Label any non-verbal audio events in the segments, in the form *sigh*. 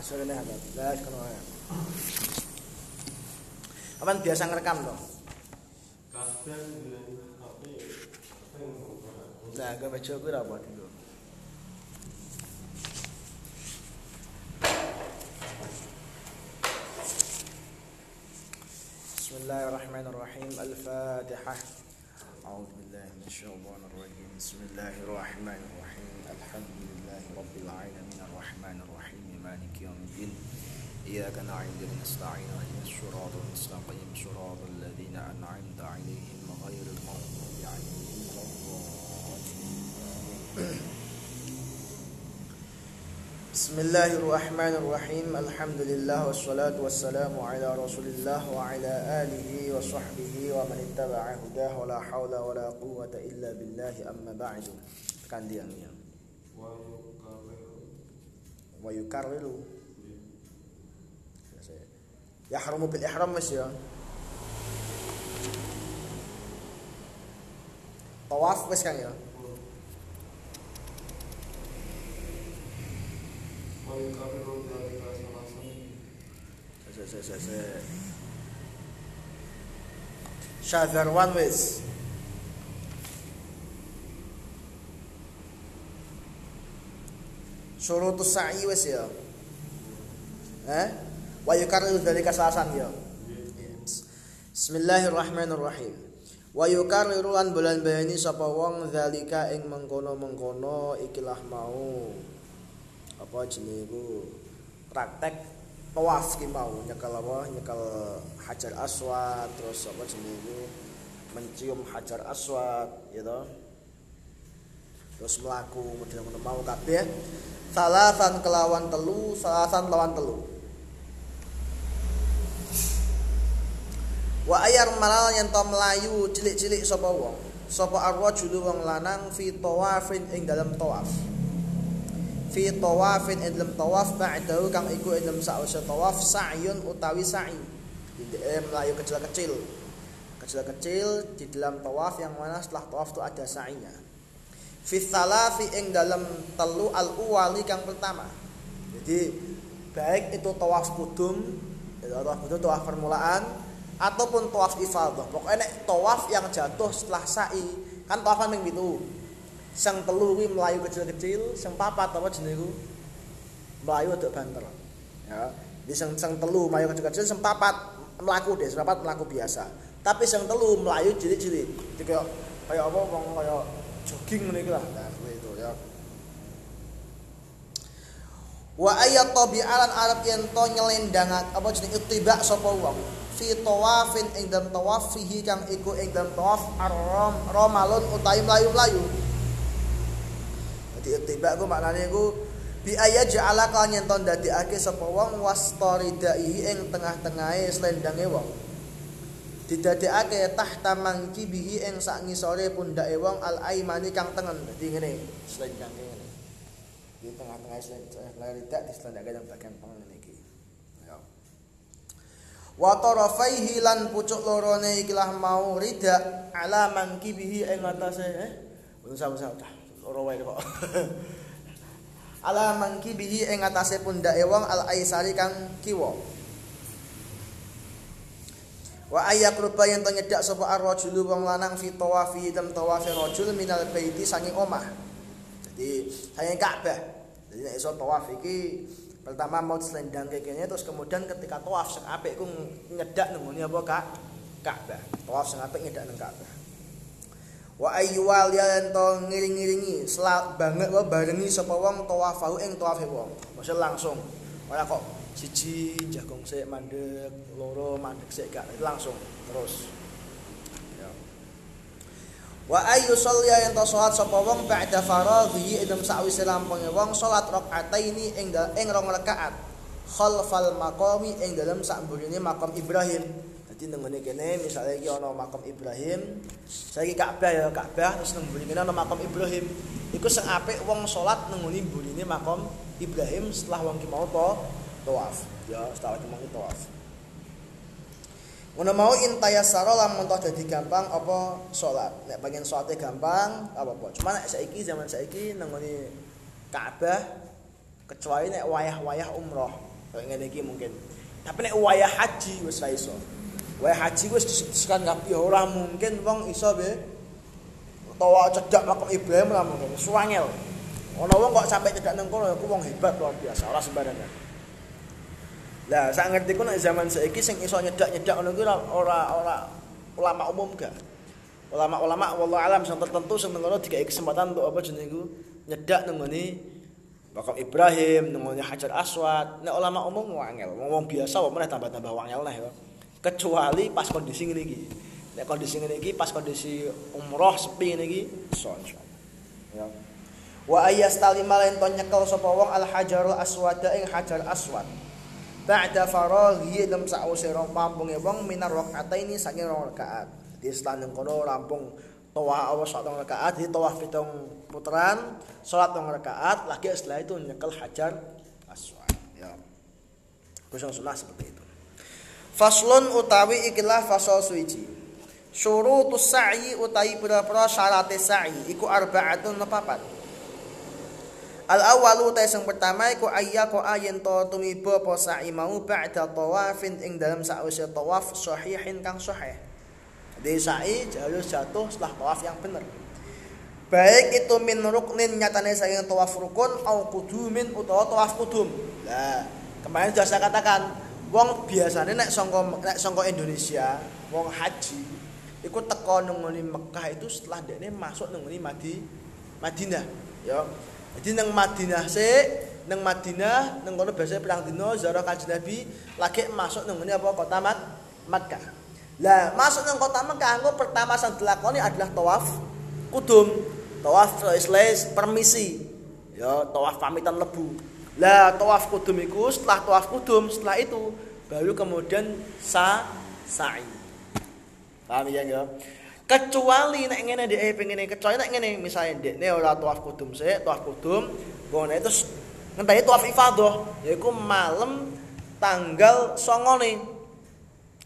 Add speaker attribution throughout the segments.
Speaker 1: Maksudnya ada. Lah kono ae. Aman biasa ngerekam
Speaker 2: tapi
Speaker 1: Nah, gawe jogo ora apa itu. بسم الله الرحمن الرحيم الفاتحة أعوذ بالله من الشيطان الرجيم بسم الله الرحمن الرحيم الحمد لله رب العالمين الرحمن الرحيم مالك يوم الدين. إياك نعبد ونستعين اهدنا الصراط المستقيم. صراط الذين أنعمت عليهم غير المغضوب عليهم بسم الله الرحمن الرحيم. الحمد لله والصلاة والسلام على رسول الله وعلى آله وصحبه ومن اتبع هداه. ولا حول ولا قوة إلا بالله. أما بعد كان wa ya yahrumu bil ihram mas ya. Tawaf mas kan ya? One wis. Syurutus sa'i wis ya. Eh? Wa yukarriru dzalika salasan ya. Bismillahirrahmanirrahim. Wa yukarriru lan bulan bayani sapa wong dzalika ing mengkono-mengkono ikilah mau. Apa jenenge iku? Praktek tawaf ki mau. Nyekel apa? Nyekel hajar aswad. Terus apa jenenge iku? Mencium hajar aswad gitu terus melaku model ngono mau kabeh. Salasan kelawan telu salasan lawan telu. Wa ayar malal yen to melayu cilik-cilik sapa wong? Sapa arwajulu wong lanang fi tawafin ing dalam tawaf. Fi tawafin ing dalam tawaf ba'dahu kang iku ing dalam sause tawaf sa'yun utawi sa'i. Jadi melayu kecil-kecil. Kecil-kecil di dalam tawaf yang mana setelah tawaf itu ada sa'inya fi thalathi ing dalam telu al uwali kang pertama jadi baik itu tawaf kudum itu tawaf kudum tawaf permulaan ataupun tawaf ifadah pokoknya nek tawaf yang jatuh setelah sa'i kan tawafan yang gitu sang telu kuwi melayu kecil-kecil, sang papat apa iku? Melayu aduk banter. Ya. Di sang sang telu melayu kecil-kecil, sang papat melaku deh, sang papat melaku biasa. Tapi sang telu melayu cilik-cilik. Jadi kayak kayak apa wong kayak jogging ngene iki lah. Nah, itu ya. Wa ayat tabi'alan arab yen to nyelendang apa jenenge ittiba sapa wong fi tawafin ing dalam tawaf fihi kang iku ing dalam tawaf ar-ram ramalun utawi mlayu-mlayu Jadi ittiba ku maknane iku bi ayat ja'ala kal yen to sapa wong wastoridaihi ing tengah-tengahe slendange wong. Didadekake tahta mangkibihi ing sak ngisore pundake wong al aimani kang tengen. Dadi ngene, slendange ngene. Di tengah-tengah selendang ridak diselendangke nang bagian tengen iki. Ya. Wa tarafaihi lan pucuk lorone ikilah mau ridak ala mangkibihi ing atase eh. Usah-usah. Loro wae kok. *laughs* ala mangkibihi ing atase pundake wong al aisari kang kiwa. Wa ayak rupa yen to nyedak sapa arrajulu wong lanang fi tawafi dalam tawafi rajul minal baiti saking omah. Jadi saking Ka'bah. Jadi nek iso tawaf iki pertama mau selendang gini terus kemudian ketika tawaf sing apik ku nyedak nang apa Kak? Ka'bah. Tawaf sing apik nyedak nang Ka'bah. Wa ayyuwal yen to ngiring-ngiringi selak banget wa barengi sapa wong tawafahu ing tawafe wong. Maksud langsung. Ora kok siji jagung sik mandek, loro mandek sik gak langsung terus. Ya. Wa ayyu sholya yen to salat sapa wong ba'da faradhi idem sawise lampunge wong salat rakaataini ing ing rong rakaat khalfal maqami ing dalem sak mburine makam Ibrahim. Dadi nang ngene kene misale iki ana makam Ibrahim, saiki Ka'bah ya Ka'bah terus nang mburine ana makam Ibrahim. Iku sing apik wong salat ngene mburine makam Ibrahim setelah wong ki mau tawaf. Ya, setelah ki mau tawaf. Ngono mau intayasara lamun toh dadi gampang apa salat. Nek bagian salate gampang apa apa. Cuma nek saiki zaman saiki ngene Ka'bah kecuali nek wayah-wayah umroh. Kayak ngene mungkin. Tapi nek wayah haji ra iso. Wayah haji wis disekan kabeh ora mungkin wong iso be utawa cedak makam Ibrahim ora mungkin. Suwangel. Ana wong kok sampai cedak nang kono iku wong hebat luar biasa, ora sembarangan. Lah, sak ngerti ku nek zaman saiki sing iso nyedak-nyedak ngono kuwi ora ora ulama umum gak. Ulama-ulama wallahu alam sing tertentu sing ngono dikai kesempatan untuk apa jenenge iku nyedak ngene makam Ibrahim, ngene Hajar Aswad. Nek ulama umum wangel, wong biasa wong meneh tambah-tambah wangel nah ya. Kecuali pas kondisi ngene iki. Nek kondisi ngene iki pas kondisi umroh sepi ngene iki iso insyaallah. Ya. Wa ayastalima lan to nyekel sapa wong al hajarul aswad ing hajar aswad. Ba'da faraghi lam sa'use rong pampunge wong minar rakaataini saking rong rakaat. Di setelah kono rampung tawaf awas sak rong rakaat, di tawaf pitung putaran, salat rong rakaat, lagi setelah itu nyekel hajar aswad. Ya. Kusung sunnah seperti itu. Faslun utawi ikilah fasal suci. Syurutus sa'i utawi pira-pira syarate sa'i iku arba'atun papat. Al awalu ta sing pertama iku ayya ko ayen to tumiba apa sa'i mau ba'da tawafin ing dalam sa'use tawaf sahihin kang sahih. Jadi sa'i harus jatuh setelah tawaf yang benar. Baik itu min ruknin nyatane saya tawaf rukun au kudumin utawa tawaf kudum. Nah, kemarin sudah saya katakan, wong biasanya nek sangka nek sangka Indonesia, wong haji iku teko nang Mekah itu setelah dekne masuk nang Madi Madinah, ya. Jadi nang Madinah sik, nang Madinah nang kono biasa perang dino ziarah Kanjeng Nabi lagi masuk nang ngene apa kota Mak Makkah. Lah, masuk nang kota Makkah engko pertama sing dilakoni adalah tawaf kudum. Tawaf isles permisi. Ya, tawaf pamitan lebu. Lah, tawaf kudum iku setelah tawaf kudum, setelah itu baru kemudian sa sa'i. Paham ya, ya? Kecuali nek ngene dhek pengen kecuali nek ngene misalnya dhekne ora tawaf kudum sik tawaf kudum gone terus ngenteni tawaf ifadah yaiku malam tanggal 9 nih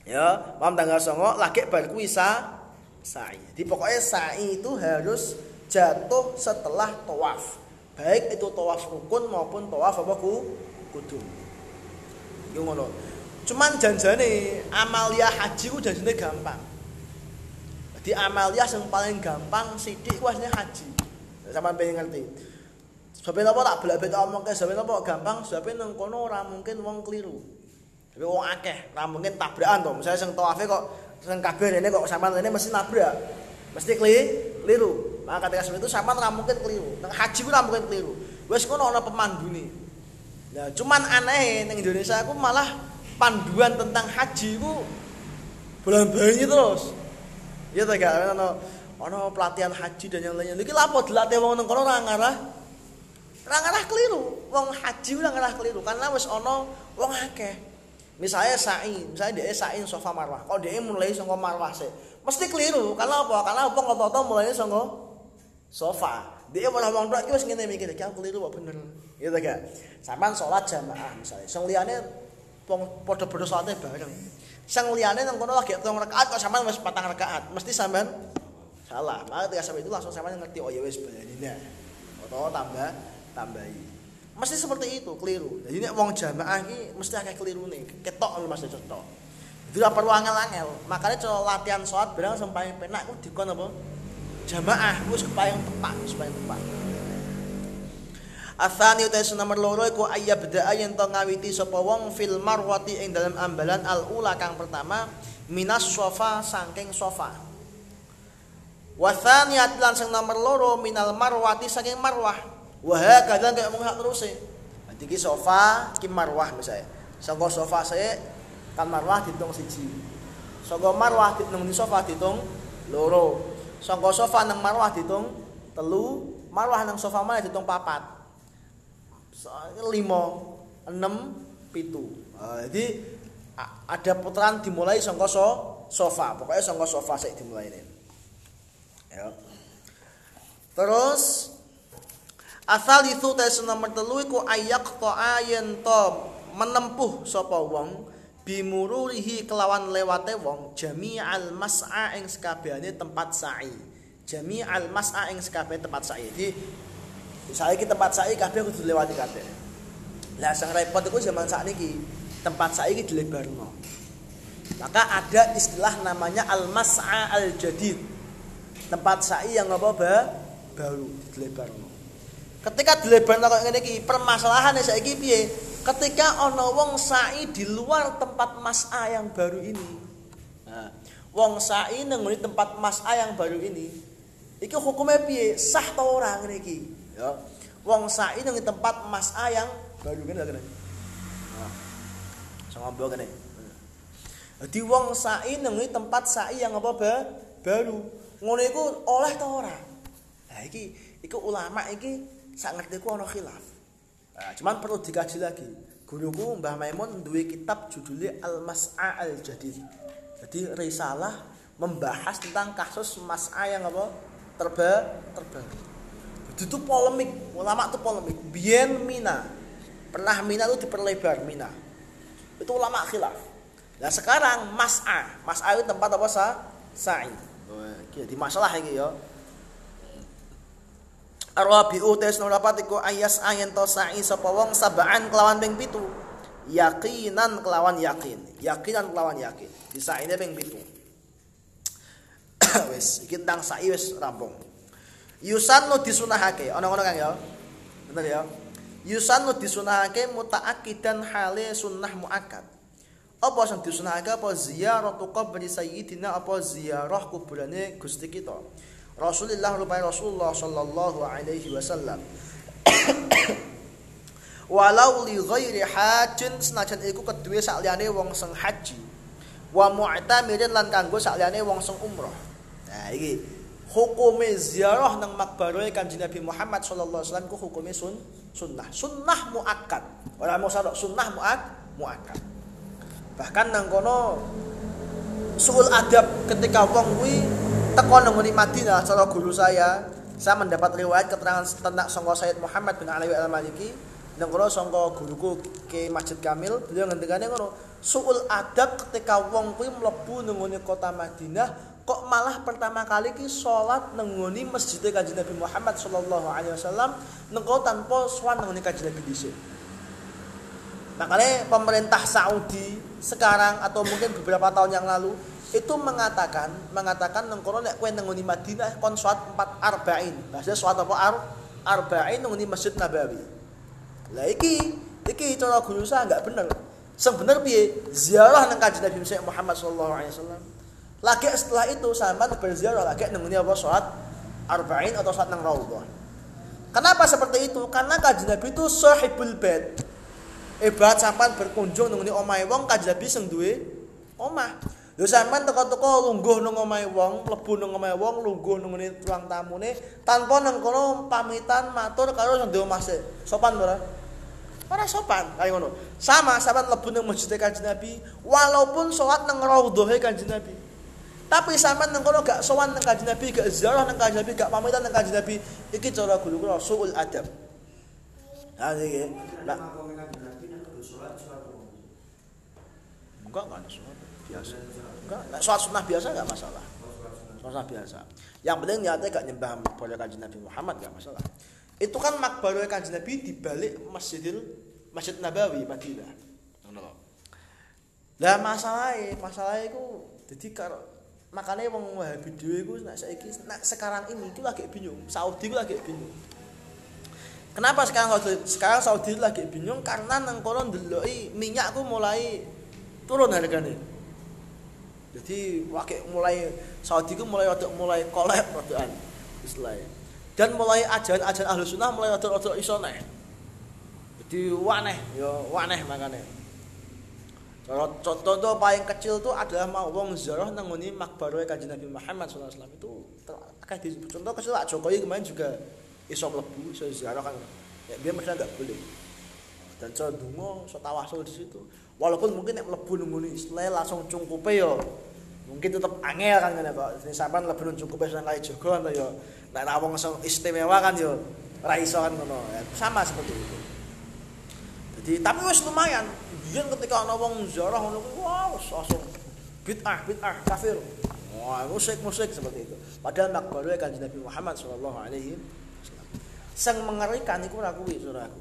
Speaker 1: ya malam tanggal 9 lagi bar kuwi sa sa'i. Jadi pokoknya sa'i itu harus jatuh setelah tawaf. Baik itu tawaf rukun maupun tawaf apa ku kudum. Yo ngono. Cuman janjane amalia haji ku janjane gampang di amalia yang paling gampang sidik ku asline haji. Sama pengen ngerti. Sebab apa tak belak beda omong ke sebab apa gampang sebab nang kono mungkin wong keliru. Tapi wong akeh, ora mungkin tabrakan to. Misalnya sing tawafe kok sing kabeh rene kok sampean rene mesti nabrak. Mesti keliru. Maka ketika seperti itu sampean ora mungkin keliru. Nang haji ku ora mungkin keliru. Wis kono ana pemandune. Nah, cuman aneh ning Indonesia aku malah panduan tentang haji ku bulan-bulan terus. Iya ta gak ono ono pelatihan haji dan yang lainnya. Iki lapo dilatih wong nang kono ora ngarah. Ora ngarah keliru. Wong haji ora ngarah keliru karena wis ono wong akeh. Misalnya sa'i, misalnya dia sa'i sofa marwah. Kalau dia mulai sangka marwah sih, mesti keliru. Karena apa? Karena apa nggak tahu mulainya sangka sofa. Dia malah tok iki wis ngene mikir, iki keliru apa bener. Gitu gak? Sampean sholat jamaah misalnya. Sing liyane padha-padha salate bareng. Sang liyane nang kono lagi tong rakaat kok sampean wis patang rakaat, mesti sampean salah. Maka ketika sampai itu langsung sampean ngerti oh ya wis balani Atau tambah tambahi. Mesti seperti itu, keliru. Jadi nek wong jamaah iki mesti akeh kelirune. Ketok Mas cetok. Itu ora perlu angel-angel. Makanya cara latihan sholat barang sampai penak ku dikon apa? Jamaah wis kepayang tepat, supaya tepat. Athani utai nomor loro iku ayyabda yen to ngawiti sapa wong fil marwati ing dalam ambalan al ula kang pertama minas sofa saking sofa. Wa thaniyat lan sing nomor loro minal marwati saking marwah. Wa hakadha kaya mung hak terus e. Iki sofa ki marwah misalnya. Sangko sofa saya kan marwah ditung siji. Sangko marwah ditung sofa ditung loro. Sangko sofa nang marwah ditung telu, marwah nang sofa mana ditung papat. Lima enam pitu. Uh, jadi ada putaran dimulai songko so, sofa. Pokoknya songko sofa sih dimulai ini. Ya. terus asal itu tes nomor telu iku ayak to ayen to menempuh sapa wong bimururihi kelawan lewate wong jami al mas'a ing sekabehane tempat sa'i. Jami al mas'a ing sekabehane tempat sa'i. Jadi Saya kita tempat saya kabeh kudu lewati kabeh. Lah sing repot iku zaman sakniki, tempat saiki dilebarno. Maka ada istilah namanya al-mas'a al-jadid. Tempat sa'i yang apa ba? baru dilebarno. Ketika dilebarno kok ngene iki, permasalahannya saiki piye? Ketika ana wong sa'i di luar tempat mas'a yang baru ini. Nah, wong sa'i nang tempat mas'a yang baru ini, iki hukumnya piye? Sah ta ora ngene? Ya. Wong sa'i nang tempat mas'a yang baru kene kene. Nah. Sangombo kene. Dadi wong sa'i nang tempat sa'i yang apa ba? baru. Ngono iku oleh ta ora? Nah iki iku ulama iki sak ngerti ana khilaf. Nah, cuman perlu dikaji lagi. Guruku Mbah Maimun duwe kitab judulnya Al-Mas'a Al-Jadid. Jadi risalah membahas tentang kasus mas'a yang apa? Terba terbaru. Itu polemik, ulama itu polemik. Bien Mina. Pernah Mina itu diperlebar Mina. Itu ulama khilaf. Nah sekarang mas'a, mas'a itu tempat apa sa? Sa'i. Oh, di masalah ini ya. Arabiu tes nomor dapat iku ayas ayen to sa'i sapa wong sabaan kelawan ping pitu. Yakinan kelawan yakin. Yakinan kelawan yakin. Di sa'ine ping pitu. *coughs* wis, iki tentang sa'i wis rampung. Yusannu disunahake, ana ngono Kang ya. Bener ya. Yusannu disunahake mutaakidan hale sunnah muakkad. Apa sing disunahake apa ziyaratu qabri sayyidina apa ziarah kuburane Gusti kita. Rasulullah rupai Rasulullah sallallahu alaihi wasallam. *coughs* Walau li ghairi hajin senajan iku kedue sakliyane wong sing haji. Wa mu'tamirin lan kanggo sakliyane wong sing umroh. Nah iki hukume ziarah nang makbarah Kanjeng Nabi Muhammad sallallahu alaihi wasallam ku hukume sun sunnah. Sunnah muakkad. Ora mau sadok sunnah muak muakkad. Bahkan nang kono suul adab ketika wong kuwi teko nang Madinah cara guru saya saya mendapat riwayat keterangan tentang sangka Sayyid Muhammad bin Alawi Al-Maliki nang kono sangka guruku ke Masjid Kamil beliau ngendikane ngono suul adab ketika wong kuwi mlebu nang kota Madinah kok malah pertama kali ki salat nang masjid Kanjeng Nabi Muhammad sallallahu alaihi wasallam nang tanpa sowan nang Kanjeng Nabi dhisik Makanya pemerintah Saudi sekarang atau mungkin beberapa tahun yang lalu itu mengatakan mengatakan nang kono nek kowe nang Madinah kon salat 4 arba'in. Bahasa salat apa ar arba'in nang Masjid Nabawi. Lah iki iki cara guru saya enggak bener. Piye? Ziarah nang Nabi Muhammad sallallahu alaihi wasallam. Lagi setelah itu sampean berziarah lagi nang apa salat arba'in atau salat nang raudhah. Kenapa seperti itu? Karena Kanjeng Nabi itu sahibul bait. Ibarat sampean berkunjung nang omahe wong Kanjeng Nabi sing omah. Lho sampean teko-teko lungguh nang omahe wong, mlebu nang omahe wong, lungguh nang ngene ruang tamune tanpa nang kono pamitan matur karo sing dhewe masih. Sopan ora? Ora sopan kaya ngono. Sama sampean mlebu nang masjid Kanjeng Nabi, walaupun salat nang raudhahe Kanjeng Nabi. Tapi sampean nang kono gak sowan nang Kanjeng Nabi, gak ziarah nang Kanjeng Nabi, gak pamitan nang Kanjeng Nabi, iki cara guru kula suul adab. Nah, iki. Lah. Enggak, enggak ada sholat biasa. Enggak, sholat sunnah biasa enggak masalah. Sholat sunnah biasa. Yang penting niatnya gak nyembah makbarah kanjeng Nabi Muhammad enggak masalah. Itu kan makbarah kanjeng Nabi di balik Masjidil Masjid Nabawi Madinah. Ngono Lah masalahnya, masalahnya itu jadi karo makanya wong Wahabi dhewe iku nek saiki nek sekarang ini itu lagi bingung. Saudi itu lagi bingung. Kenapa sekarang Saudi, sekarang Saudi lagi bingung karena nang kono ndeloki minyak ku mulai turun harganya. Jadi wakil mulai Saudi itu mulai waktu mulai kolek rodoan istilahnya. Dan mulai ajaran-ajaran ahlu sunnah mulai waktu-waktu iso nih. Jadi waneh, ya waneh makanya. Contoh, contoh paling kecil itu adalah mau wong ziarah nanguni makbarah kanjeng Nabi Muhammad SAW itu akan di contoh kecil Pak Jokowi kemarin juga iso mlebu iso ziarah kan. Ya dia mesti enggak boleh. Dan so dungo, so tawasul di situ. Walaupun mungkin nek mlebu nunggu istilah langsung cungkupe yo. Mungkin tetep angel kan ngene Pak. Ini sampean mlebu cungkupe nang kali Jogo to yo. Nek ra wong istimewa kan yo ora iso kan ngono. Ya, sama seperti itu. Jadi tapi wis lumayan. Biyen ketika ana wong ziarah ngono kuwi wow langsung bid'ah bid'ah kafir. Wah, musik-musik seperti itu. Padahal makbarah kanjeng Nabi Muhammad sallallahu alaihi wasallam. Sang mengerikan iku ora kuwi saudaraku.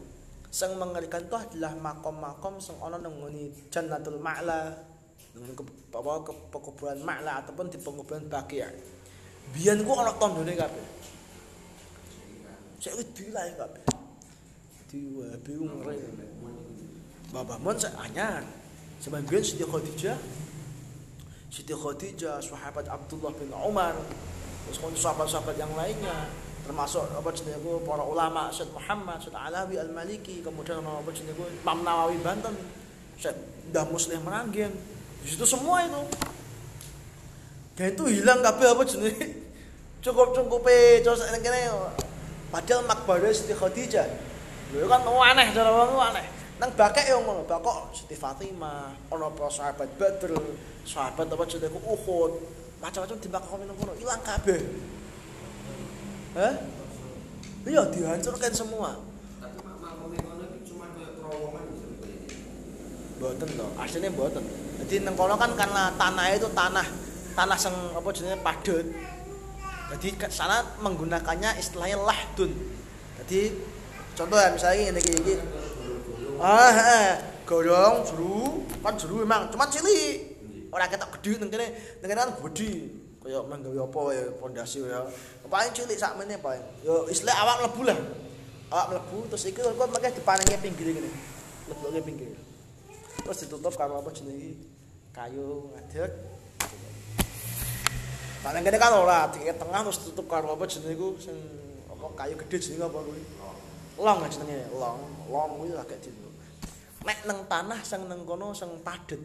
Speaker 1: Sing mengerikan itu adalah makom-makom sing ana nang Jannatul Ma'la, nang ke- apa ke pekuburan Ma'la ataupun di pekuburan Baqi'. Biyen ku ana tandane kabeh. Saiki dilae kabeh. Wabi ku ngeri. Bapak sak anyar. Sebab biyen Siti Khadijah Siti Khadijah, sahabat Abdullah bin Umar, terus sahabat-sahabat yang lainnya, termasuk apa ku, para ulama Syed Muhammad, Syed Alawi Al-Maliki, kemudian apa jenenge Imam Nawawi Banten, Syed Dah Muslim Meranggen. Di situ semua itu. Dan itu hilang kabeh apa jenenge? *laughs* Cukup-cukupe terus ning kene padahal makbare Siti Khadijah. Lho kan aneh cara wong aneh. Nang bakek yo ngono, bakok Siti Fatimah, ana para sahabat Badr, sahabat apa jenenge Uhud, macam-macam dibakoni nang kono, ilang kabeh. Hah? Iya dihancurkan semua.
Speaker 3: Tapi mak makom kono cuma kayak terowongan gitu.
Speaker 1: Mboten to, asline mboten. Jadi nang kono kan karena tanah itu tanah tanah sing apa jenenge padat. Jadi sana menggunakannya istilahnya lahdun. Jadi contoh ya misalnya ini iki iki. Ah, heeh. Gorong juru, kan juru memang cuma cilik. Ora ketok gede nang kene, nang kene kan gede. Kaya menggawe apa ya pondasi ya. Paling cilik sakmene paling. Yo istilah awak mlebu lah. Awak mlebu terus iki kok makanya dipanenge pinggir ngene. Lebuke pinggir. Terus ditutup karo apa jenenge kayu ngadeg. Paling kene kan ora di tengah terus tutup karo apa jenenge iku sing apa kayu gede jenenge apa kuwi. Long jenenge, long. Long kuwi agak dino. Nek nang tanah sing nang kono sing padet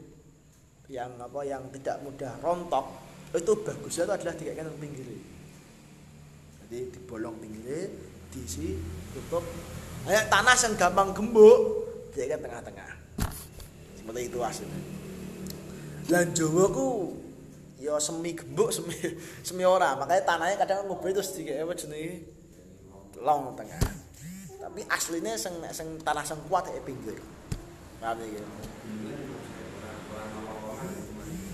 Speaker 1: yang apa yang tidak mudah rontok itu bagusnya itu adalah dikaikan nang pinggire. Jadi dibolong pinggire, diisi, tutup. Kayak tanah yang gampang gembuk, dikaikan tengah-tengah. Seperti itu hasilnya. Lan Jawa ku ya semi gembuk, semi *laughs* semi ora. Makanya tanahnya kadang ngubah terus dikek apa jenenge long tengah. Tapi aslinya sing sing tanah sing kuat kayak pinggir. Paham iki?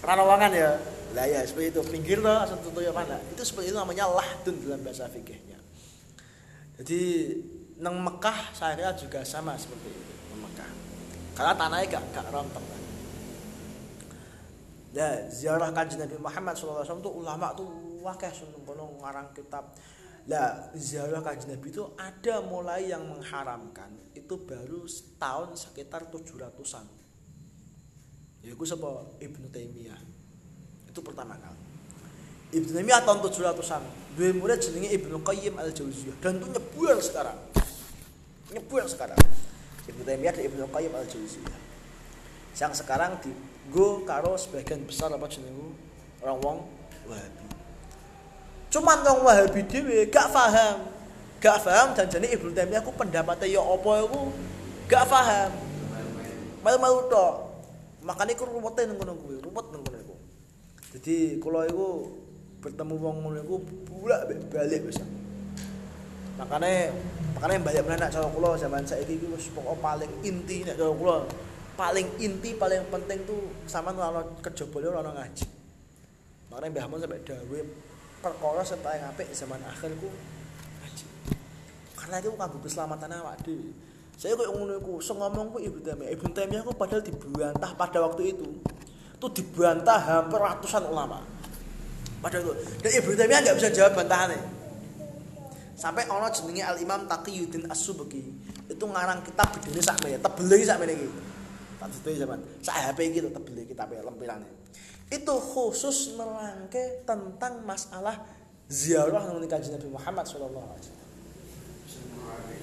Speaker 1: Ranolongan ya. Lah ya seperti itu pinggir loh asal tutup ya mana. Itu seperti itu namanya lahdun dalam bahasa fikihnya. Jadi nang Mekah saya juga sama seperti itu nang Mekah. Karena tanahnya gak gak rontok kan. Ya, ziarah kanjeng Nabi Muhammad SAW itu ulama tuh wakeh seneng kono ngarang kitab. Lah, ziarah kanjeng Nabi itu ada mulai yang mengharamkan itu baru tahun sekitar 700-an. Ya iku sapa Ibnu Taimiyah. Itu pertama kali. Ibnu Taimiyah tahun 700-an. Dua murid jenenge Ibnu Qayyim Al-Jauziyah dan itu nyebur sekarang. Nyebur sekarang. Ibnu Taimiyah dan Ibnu Qayyim Al-Jauziyah. Yang sekarang di go karo sebagian besar apa jenenge orang wong Wahabi. Cuman wong Wahabi dhewe gak paham. Gak paham dan jane Ibnu Taimiyah ku pendapatnya ya apa iku gak paham. Malu-malu tok. Makanya iku ruwete nang kono kuwi, ruwet nang. Jadi kula iku bertemu wong ngono iku bolak balik wis. Makanya makanya balik menak cara kula zaman saiki iku wis pokok paling inti nek cara kula. Paling inti paling penting tuh sama ora kejabane ora ono ngaji. Makanya Mbah sampai dawe perkara sing paling apik zaman akhir ku ngaji. Karena itu kanggo keselamatan awak dhewe. Saya kok ngono iku, sing ngomong ku Ibnu Taimiyah. Ibnu Taimiyah ku padahal dibantah pada waktu itu. Itu dibantah hampir ratusan ulama. Padahal itu. Dan Ibnu Taimiyah enggak bisa jawab bantahannya. Sampai ono jenenge Al Imam Taqiyuddin As-Subki. Itu ngarang kitab gedene sakmene, tebele iki sakmene iki. Tak zaman. Sak HP iki lho tebele kitabe lempirannya. Itu khusus nerangke tentang masalah ziarah nang kanjeng Nabi Muhammad sallallahu alaihi wasallam.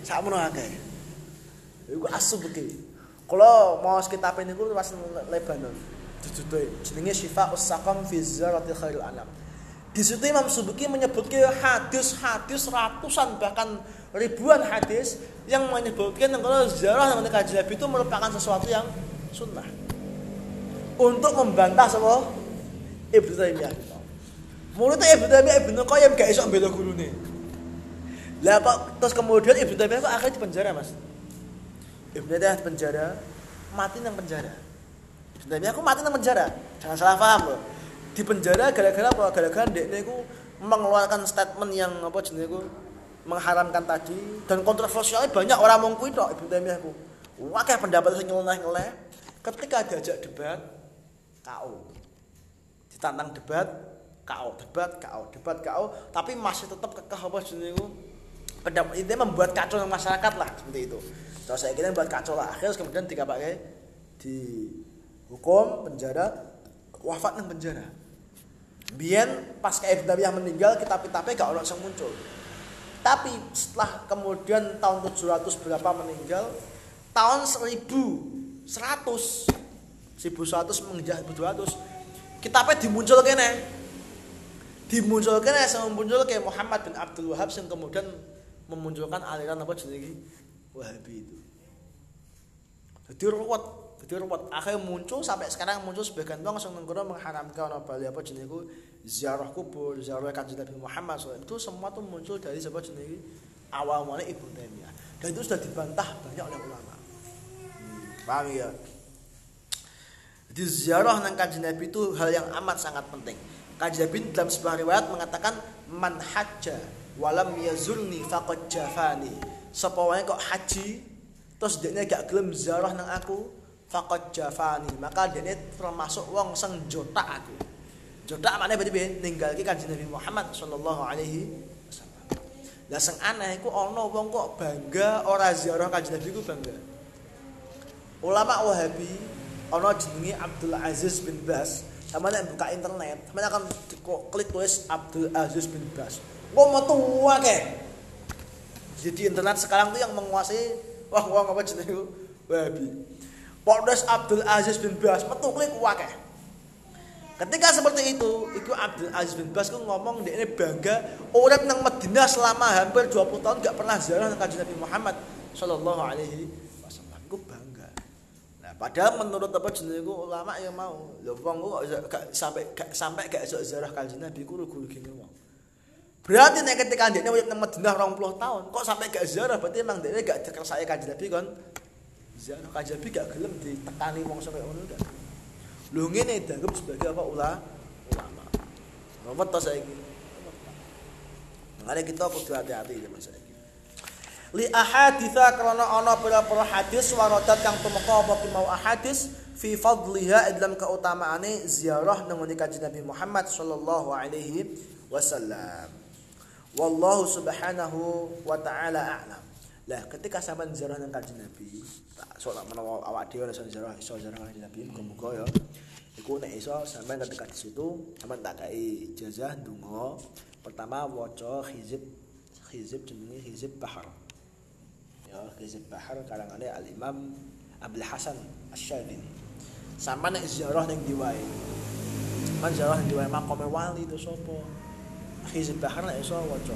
Speaker 1: Sakmono akeh. Iku As-Subki. Kula mau kitab niku pas Lebanon. Jujute jenenge Syifa Us-Saqam fi Zaratil Khairil Anam. Di situ Imam Subuki menyebutkan hadis-hadis ratusan bahkan ribuan hadis yang menyebutkan kalau ziarah dengan kajian Nabi itu merupakan sesuatu yang sunnah. Untuk membantah semua Ibnu Taimiyah. Mulutnya Ibnu Taimiyah Ibnu Qayyim gak iso bela gurune. Lah kok terus kemudian Ibnu Taimiyah kok akhirnya di penjara, Mas? Ibnu Taimiyah di penjara, mati nang penjara. Ibnu Taimiyah aku mati nang penjara. Jangan salah paham loh di penjara gara-gara apa? Gara-gara dekne iku mengeluarkan statement yang apa jenenge iku mengharamkan tadi dan kontroversialnya banyak orang kuwi tok Ibnu Taimiyah ku. Wakil pendapat sing nyeleneh-nyeleneh ketika diajak debat KO. Ditantang debat KO, debat KO, debat KO, tapi masih tetap kekeh apa jenenge ku pendapat ini membuat kacau dengan masyarakat lah seperti itu. Terus saya kira membuat kacau lah akhirnya kemudian dikapakai di hukum penjara wafat nang penjara. Biyen pas kayak Ibnu Taimiyah meninggal kitab-kitabnya gak ono sing muncul. Tapi setelah kemudian tahun 700 berapa meninggal, tahun 1100 1100 menginjak 1200 kitabnya dimuncul kene. Dimunculkan ya sama muncul kayak Muhammad bin Abdul Wahab yang kemudian memunculkan aliran apa jenis Wahabi itu. Jadi ruwet jadi ruwet. Akhirnya muncul sampai sekarang muncul sebagian bang langsung nenggoro mengharamkan apa apa itu. Ziarah kubur ziarah kanjeng Nabi Muhammad SAW itu semua tuh muncul dari siapa jenis awal mulai Ibnu Taimiyah. Dan itu sudah dibantah banyak oleh ulama. Hmm, paham ya jadi ziarah nang kanjeng Nabi itu hal yang amat sangat penting. Kanjeng Nabi dalam sebuah riwayat mengatakan man hajja walam yazurni faqad jafani. Sapa wae kok haji terus dia gak gelem ziarah nang aku faqad jafani. Maka dia termasuk wong sing jotak aku. Jotak maknanya berarti piye? Ninggalke kanjeng Nabi Muhammad sallallahu alaihi wasallam. Lah sing aneh iku ana wong kok bangga ora ziarah kanjeng Nabi ku bangga. Ulama Wahabi ana jenenge Abdul Aziz bin Bas. Sama nek buka internet sama akan klik tulis Abdul Aziz bin Bas. Kok metu akeh jadi internet sekarang tuh yang menguasai wah wah apa jenenge Wahabi. Polres Abdul Aziz bin Bas metu klik akeh Ketika seperti itu, itu Abdul Aziz bin Bas ngomong dia ini bangga orang yang Madinah selama hampir 20 tahun gak pernah ziarah ke Nabi Muhammad Shallallahu Alaihi Wasallam. Itu bangga. Nah, padahal menurut apa jenis ulama yang mau, lho wong kok gak sampai gak sampai gak iso ziarah kanjeng Nabi ku rugi-rugi wong. Berarti nek ketika dia urip nang Madinah 20 tahun, kok sampai gak ziarah berarti emang dia gak dikersake kanjeng Nabi kan. Ziarah kanjeng Nabi gak gelem ditekani wong sampai ngono kan. Lho ngene dianggap sebagai apa ula ulama. Nomor to saiki. Makanya kita kudu hati-hati zaman saiki. Li ahaditha karena ana pira-pira hadis waradat kang tumeka apa ki mau ahadis fi fadliha dalam keutamaane ziarah nang kanjeng Nabi Muhammad sallallahu alaihi wasallam. Wallahu subhanahu wa ta'ala a'lam. Lah ketika sampean ziarah nang kanjeng Nabi, tak sok menawa awak dhewe iso ziarah iso ziarah kanjeng Nabi muga-muga ya. Iku nek iso sampean ketika di situ sampean tak kai ijazah donga. Pertama waca hizib hizib jenenge hizib bahar. Ya hizib bahar karangane Al Imam Abdul Hasan Asy-Syadzili. Sampean nek ziarah ning diwae. Man ziarah ning diwae makome wali itu sapa? Hizib bahar nek iso waca.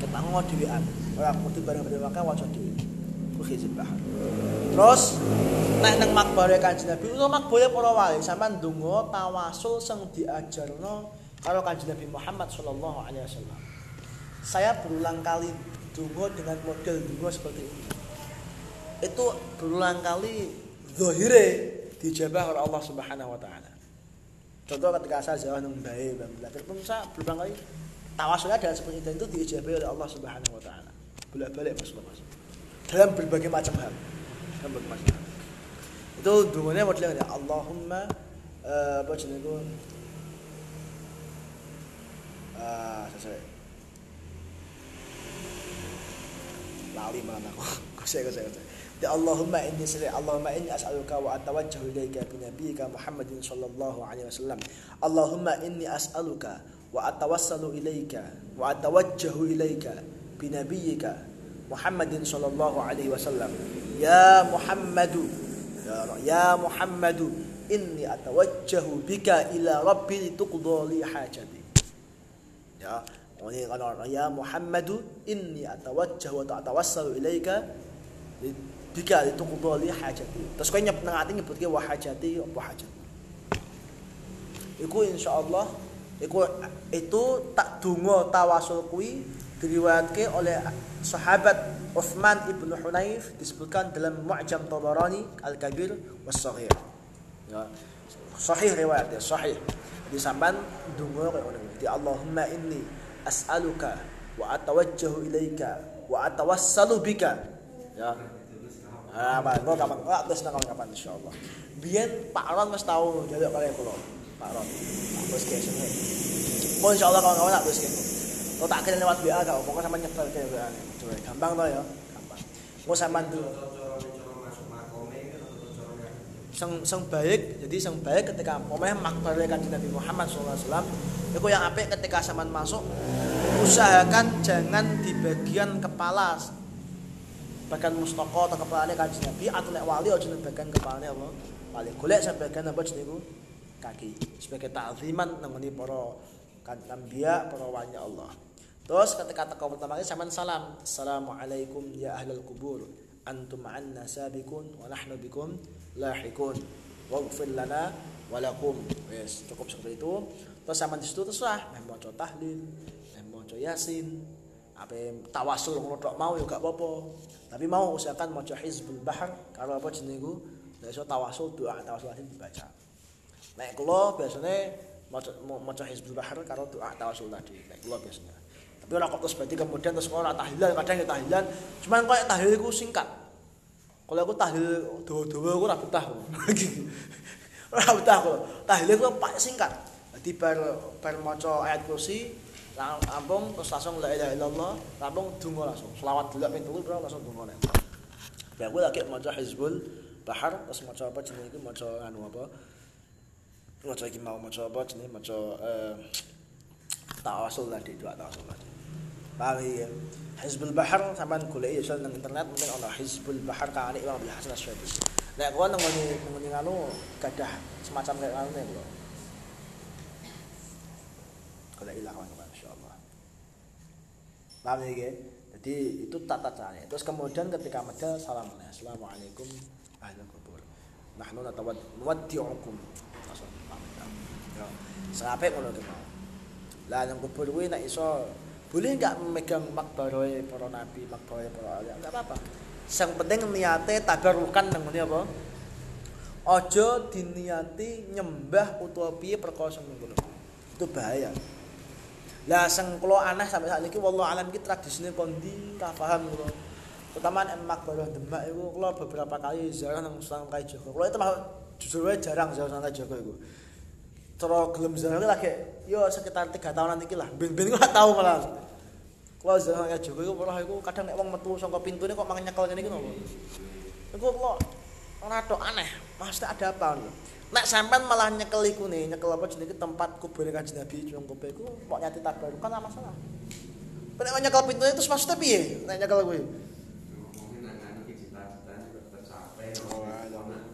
Speaker 1: Ketango dhewean. Ora kudu bareng-bareng wae waca dhewe. Ku bahar. Terus nek nang makbare Kanjeng Nabi utawa makbare para wali sampean ndonga tawasul sing diajarno karo Kanjeng Nabi Muhammad sallallahu alaihi wasallam. Saya berulang kali donga dengan model donga seperti ini. Itu berulang kali zahire dijabah oleh Allah Subhanahu wa taala. Contoh ketika saya nang bae Bang Blaker pun saya berulang kali tawasulnya dengan seperti itu, itu diijabahi oleh Allah Subhanahu wa taala. Bolak-balik Mas Mas. Dalam berbagai macam hal. Dalam berbagai macam hal. Itu dungane modelnya ya Allahumma uh, apa jenenge itu? Ah, sesuai. Lali mana aku. Kusai kusai kusai. Ya Allahumma inni salli Allahumma inni as'aluka wa atawajjahu ilaika bi nabiyyika Muhammadin sallallahu alaihi wasallam. Allahumma inni as'aluka wa atawassalu ilaika wa atawajjahu ilaika bi nabiyyika Muhammadin sallallahu alaihi wasallam. Ya Muhammadu ya, ya Muhammadu inni atawajjahu bika Ya, ya Muhammadu inni atawajjahu wa atawassalu ilaika bika lituqdha li hajati. Terus kowe nyebut nang ati nyebutke wa hajati apa hajat. Iku insyaallah iku itu tak donga tawasul kuwi diriwayatke oleh sahabat Uthman ibn Hunayf disebutkan dalam Mu'jam Tabarani Al-Kabir was Sahih. Ya. Sahih riwayat ya, sahih. Di sampan donga kaya ngono. Allahumma inni as'aluka wa atawajjahu ilaika wa atawassalu bika ya Ah, Pak, kok kapan? Kok terus nang kapan insyaallah. Biyen Pak Ron wis tau njaluk kali kula. Pak Ron. Terus kesene. Mau insyaallah kawan-kawan tak terus kene. Kok tak kirim lewat WA gak pokoknya sama nyetel ke WA. Coba gampang to ya. Gampang. Mau sampean dulu. Sing baik, jadi sing baik ketika pomeh makbare kanjeng Nabi Muhammad SAW itu yang apik ketika sampean masuk usahakan jangan di bagian kepala. Bagian mustaka atau kepalanya kanjeng Nabi atau nek wali aja ning bagian kepalanya apa? Wali golek sampai bagian apa jenenge kaki. Sebagai ta'ziman nangoni para kan anbiya para wali Allah. Terus ketika teko pertama kali sampean salam assalamualaikum ya ahlal kubur antum anna sabikun wa nahnu bikum lahikun. Waghfir lana wa lakum. Wes cukup seperti itu. Terus sampean di situ meh maca tahlil meh yasin. Apa tawasul ngono tok mau ya gak apa-apa. Tapi mau usahakan maca hizbul bahar kalau apa jenenge iku? Nek iso tawasul doa tawasul tadi dibaca. Nek kula biasanya maca maca hizbul bahar karo doa tawasul tadi. Nek kula biasanya tapi ora kok terus berarti kemudian terus ora tahlilan kadang ya tahlilan. Cuman koyo tahlil iku singkat. Kalau aku tahlil dawa-dawa aku ora betah *laughs* ora betah kok. Tahlil iku pak singkat. Dadi bar bar maca ayat kursi rampung terus langsung la ilaha illallah rampung donga langsung. Selawat delok ping telu bro langsung donga nek. Ya aku lagi maca hizbul bahar terus maca apa jenenge iku maca anu apa? Maca iki mau maca apa jenenge? Maca eh tawasul tadi doa tawasul tadi paham ya. Hizbul bahar sampean golek ya nang internet mungkin ana hizbul bahar kali Imam Abdul Hasan Asy'ari. Nek kowe nang ngene ngene anu gadah semacam kayak anu nek kalau ilah kawan-kawan insyaallah. Paham ya jadi itu tata caranya. Terus kemudian ketika medal salam assalamualaikum ahli kubur. Nahnu natawad nuwaddi'ukum. Langsung pamit ya? Sampai ngono ki lah nang kubur kuwi nek iso boleh enggak memegang makbaroe para nabi makbaroe para wali enggak apa-apa yang penting niate tabarukan nang ngene apa Ojo diniati nyembah utawa piye perkara. Itu bahaya. Lah sing kula aneh sampai saat ini wallahu alam iki tradisine kondi ka paham kula. Terutama nek makbarah Demak iku kula beberapa kali ziarah nang Sunan Kali Jaga. Kula itu malah jujur wae jarang ziarah Sunan Kali Jaga iku. Cara gelem ziarah iki lagi yo sekitar 3 tahunan iki lah. Ben-ben kok tau malah. Kula Sunan Kali Jaga iku malah iku kadang nek wong metu saka pintune kok mangan nyekel ngene iki nopo. Iku kula ora tok aneh. Maksudnya ada apa lho? Nek sampean malah nyekel iku nih, nyekel apa jenenge tempat kubur Kanjeng Nabi cung kope iku kok nyati tabaruk kan masalah. Nek nyekel pintunya terus maksudnya piye? Nek nyekel kuwi.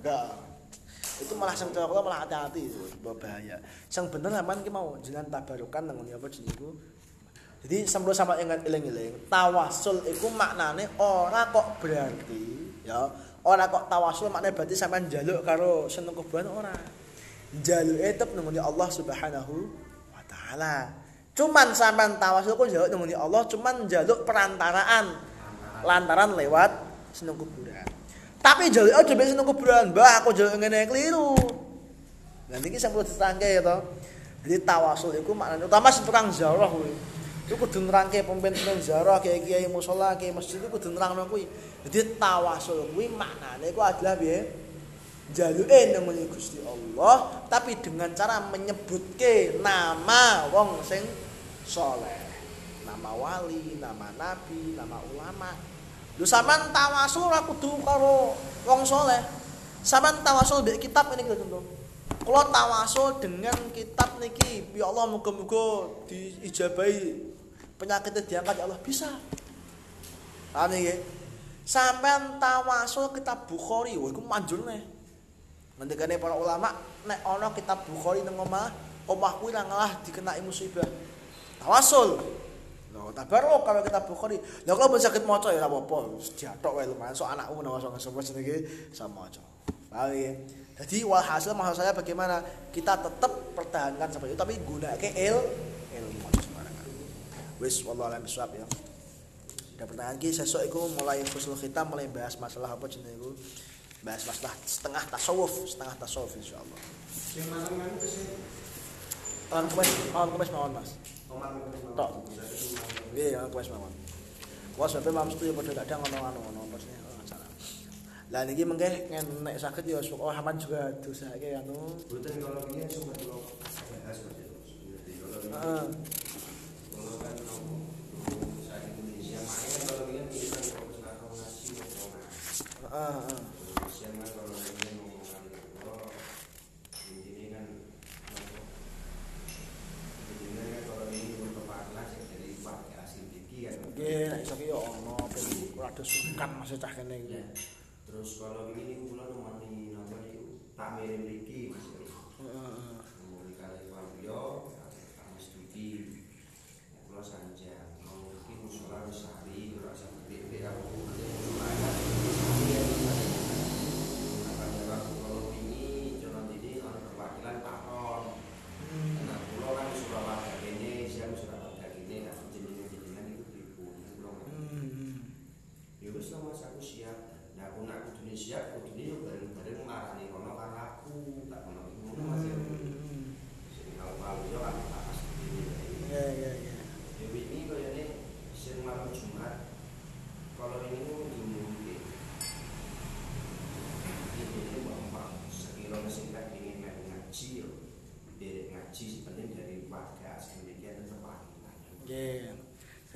Speaker 1: Enggak. Itu malah sing cara malah hati-hati bahaya. Sing bener sampean ki mau jenengan tabarukan nang apa jenenge iku. Jadi sampeyan sampe ingat eling-eling, tawasul iku maknane ora kok berarti ya ora kok tawasul maknane berarti sampean njaluk karo seneng kuburan ora. Njaluke tetep nang Allah Subhanahu wa taala. Cuman sampean tawasul kok njaluk nang Allah cuman njaluk perantaraan lantaran lewat seneng kuburan. Tapi njaluk aja ben seneng kuburan, Mbah aku njaluk ngene keliru. Lah niki sing perlu ditangke ya to. Jadi tawasul iku maknane utama sing tukang ziarah kuwi. Iku kudu nerangke pemimpin ziarah kiai-kiai musala, kiai masjid iku kudu nerangno kuwi. Jadi tawasul kuwi maknane iku adalah piye? Jaluke nang Gusti Allah tapi dengan cara menyebutke nama wong sing soleh. Nama wali, nama nabi, nama ulama. Lho sampean tawasul ora kudu karo wong soleh. Sampean tawasul mbek kitab ini gitu Kalau tawasul dengan kitab niki, ya Allah muga-muga diijabahi penyakitnya diangkat ya Allah bisa. Paham nggih? Sampean tawasul kitab Bukhari, wah iku manjur nih. Ngendikane para ulama, nek ana kitab Bukhari nang omah, omah kuwi ra dikenai musibah. Tawasul. Lho, tabarok kalau kitab Bukhari. Lah kalau ben sakit maca ya apa-apa, diatok wae lumayan sok anakku menawa sok sapa jenenge sama maca. Paham ya? Jadi walhasil maksud saya bagaimana kita tetap pertahankan seperti itu tapi gunakan il ilmu sembarangan. Wis wallahu alam bisawab ya. Ada pertanyaan ki sesuk iku mulai fusul kita mulai bahas masalah apa jenenge iku? Bahas masalah setengah tasawuf, setengah tasawuf insyaallah.
Speaker 3: Yang malam-malam itu sih
Speaker 1: Malam kemis, malam kemis mawon Mas.
Speaker 3: Mau.
Speaker 1: Tok.
Speaker 3: Bisa itu mau.
Speaker 1: Nggih, ya wis mawon. Wah, sampe mam setuju padha kadang ono anu ono maksudnya oh, salah. Lah niki mengke nek saged ya oh aman juga dosake anu.
Speaker 3: Boten ini sempat kalau bahas
Speaker 1: Heeh.
Speaker 3: Indonesia sekarang nasi mau
Speaker 1: Heeh, heeh.
Speaker 3: Indonesia kan kalau ini ngomongan kalau ini kan nopo ini kan kalau ini untuk panas ya dari warga asing tinggi kan.
Speaker 1: Nggih, nek iso ki ya ono ben sungkan masih cah kene iki.
Speaker 3: Ya. Terus kalau ini kula nemoni napa niku tak mirim mriki Mas.
Speaker 1: Heeh,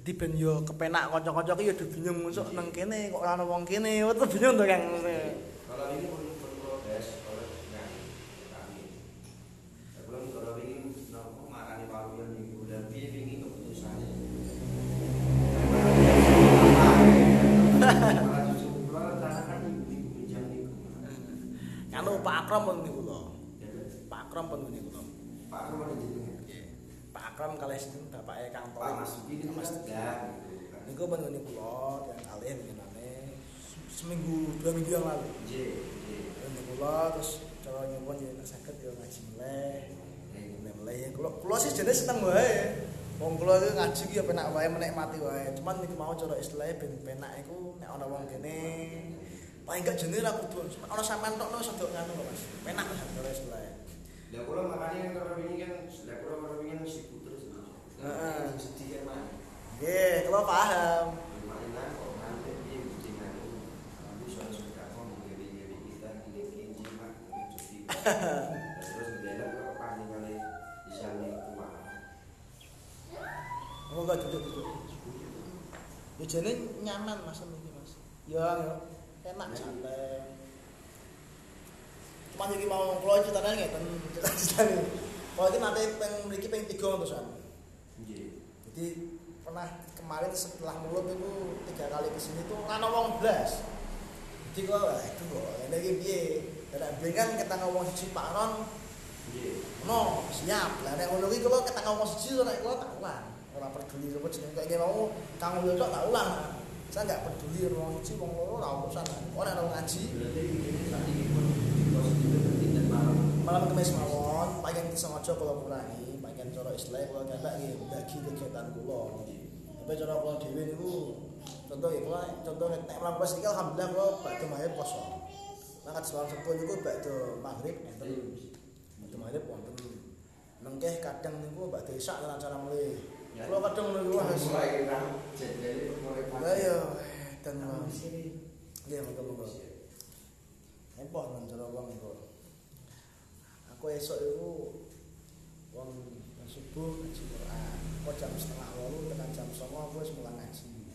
Speaker 1: Jadi ben yo kepenak kanca-kanca ki yo do bingung mosok nang kene kok ora ana wong kene. Tuh bingung to Kang. Akram kalih sinten bapake Kang
Speaker 3: Pak
Speaker 1: Tolik.
Speaker 3: Mas ini kan
Speaker 1: Mas
Speaker 3: gitu kan.
Speaker 1: Niku pun niku kula yang kalih ngenane seminggu dua minggu yang lalu. Niku kula terus cara nyuwun yen saged yo ngaji meleh. Mulai mulai kula kula sih jenis seneng wae. Wong kula iki ngaji ki ya penak wae menikmati wae. Cuman niku mau cara istilahnya ben penak iku nek ana wong kene paling gak jenenge ra kudu ana sampean tok no sedok nganu lho Mas. Penak lah cara istilahnya.
Speaker 3: Lah kula makanya kan kalau wingi kan, kula kalau wingi kan sibuk terus.
Speaker 1: Heeh.
Speaker 3: Sedih kan mah.
Speaker 1: Nggih, kula paham.
Speaker 3: Mainan kok nanti bikingan itu Kamu sudah suka ngomong gini-gini kita gini-gini jimat cuci Terus bela kok paling kali bisa nih kuat
Speaker 1: Oh enggak duduk duduk. Ya jane nyaman Mas iki Mas. Ya ya, enak santai. Cuman iki mau kula ceritane ngeten, ceritane. Kalau iki nanti peng mriki peng 3 terusan.
Speaker 3: Iya
Speaker 1: Jadi pernah kemarin setelah mulut itu tiga kali ke sini tuh ana wong blas. Jadi kok itu kok ini piye? Karena kan kita ngomong siji Pak Ron,
Speaker 3: Iya
Speaker 1: no siap. Lah nek ngono iki kalau kita ngomong siji nek kula tak ulang. Ora peduli apa jeneng kok iki mau Kang tok tak ulang. Saya enggak peduli wong siji wong loro ora urusan. Orang ngaji
Speaker 3: Berarti ini saat ini pun positif berarti dan malam
Speaker 1: kemis mawon pengen disengaja kula kurangi, pengen cara istilah kula kata nggih bagi kegiatan kula. Tapi cara kula dhewe niku contoh ya kula contoh nek nek mlaku iki alhamdulillah kula badhe maghrib poso. Mangkat salat sepuh niku badhe maghrib enten. Badhe maghrib wonten nengkeh kadang niku badhe isak lan cara mulai. Kula kadang niku wah
Speaker 3: mulai jadi mulai
Speaker 1: Lah ya dan nggih monggo-monggo. Empok nang cara wong niku. Aku esok iku wong subuh ngaji Quran. Kok jam setengah walu tekan jam 09.00 aku wis mulai ngaji.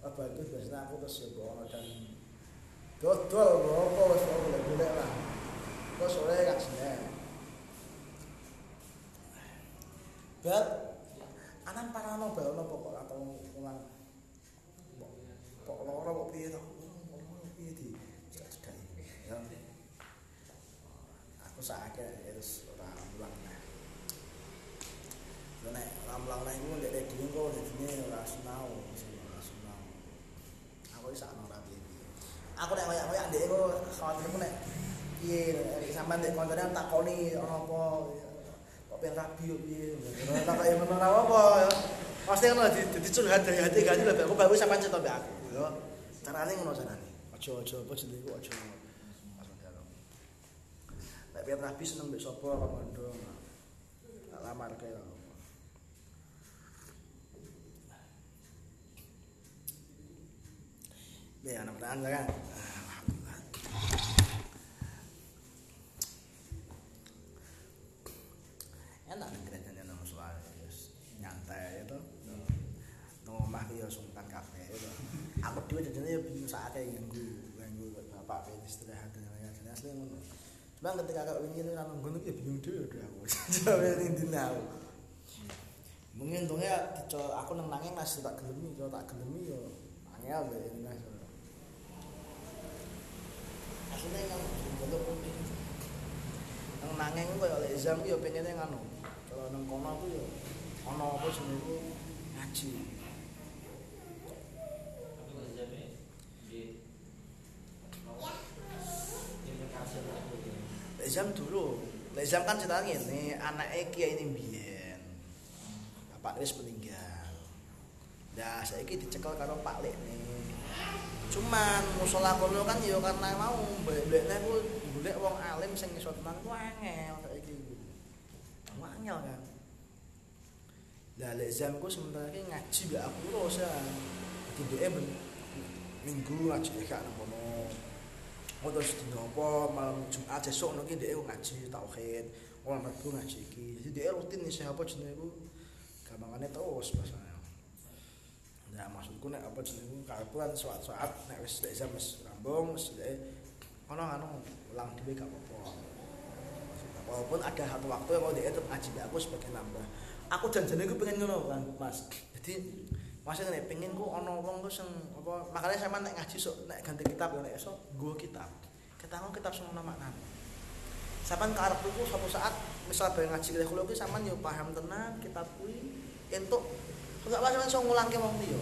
Speaker 1: Apa itu biasanya aku terus ya bawa dan dodol apa wis ora boleh golek lah. Kok sore senen. Bel anan parano bel ono pokok atau ulang kok loro kok piye? Aku nek koyak-koyak ndek iku khawatirku nek piye nek sampean ndek koncone takoni ana apa kok pengen rabi yo piye. Tak kaya ngono ora apa. Pasti kan dadi curhat dari hati gak lho aku baru sampean cerita mbek aku. Yo. Carane ngono carane. Aja-aja apa jenenge iku aja. Nek pengen rabi seneng mbek sapa kok ngono. Tak lamar kae. Ya, pertanyaan kan. Enak nih gereja nang soal nyantai itu. Nang omah ki ya sungkan kabeh itu. Aku dhewe jajane ya bingung sakake nganggu nganggu bapak ben istirahat dan lain-lain asli ngono. Cuma ketika kak wingi nang nggon iki ya bingung dhewe aku. *laughs* Jawe ning aku. Mungkin untungnya aku nang nanging masih tak gelemi, kalau tak gelemi yo angel deh Aslinya yang bentuk putih. Nang nanging koyo oleh Zam yo pengennya ngono. Kalau nang kono aku yo ono apa jenenge ngaji.
Speaker 4: Aku ya.
Speaker 1: Lek dulu, Lek Zam kan cerita ngene, anake kiai ini biyen. Bapak wis meninggal. Nah, saiki dicekel karo Pak Lek nih. Cuman musola kono kan ya karena mau mbek-mbekne ku golek wong alim sing iso tenan ku angel saiki. Ku angel kan. Lah lek Zam ku sementara iki ngaji mbek aku terus ya. Dadi dhek minggu ngaji gak nang kono. Oh terus dino apa malam Jumat esuk ngono ki dhek ngaji tauhid. Oh mlebu ngaji iki. Jadi dhek rutin nih apa jenenge ku gampangane terus pasane. Nah maksudku nek apa jenenge karepan saat-saat nek wis jam wis rambung wis ono anu ulang dhewe gak apa-apa. Walaupun ada satu waktu yang mau dia tetap ngaji aku sebagai nambah. Aku janjane ku pengen ngono kan, Mas. Jadi maksudnya nek pengen ku ono wong ku sing apa makanya saya nek ngaji sok nek ganti kitab ya esok gua kitab. Ketanggo kitab sing ono maknane. Sampeyan karep ku suatu saat misal bareng ngaji kaya kula ku sampean yo paham tenan kitab kuwi entuk enggak pas iso ngulangke wong liya.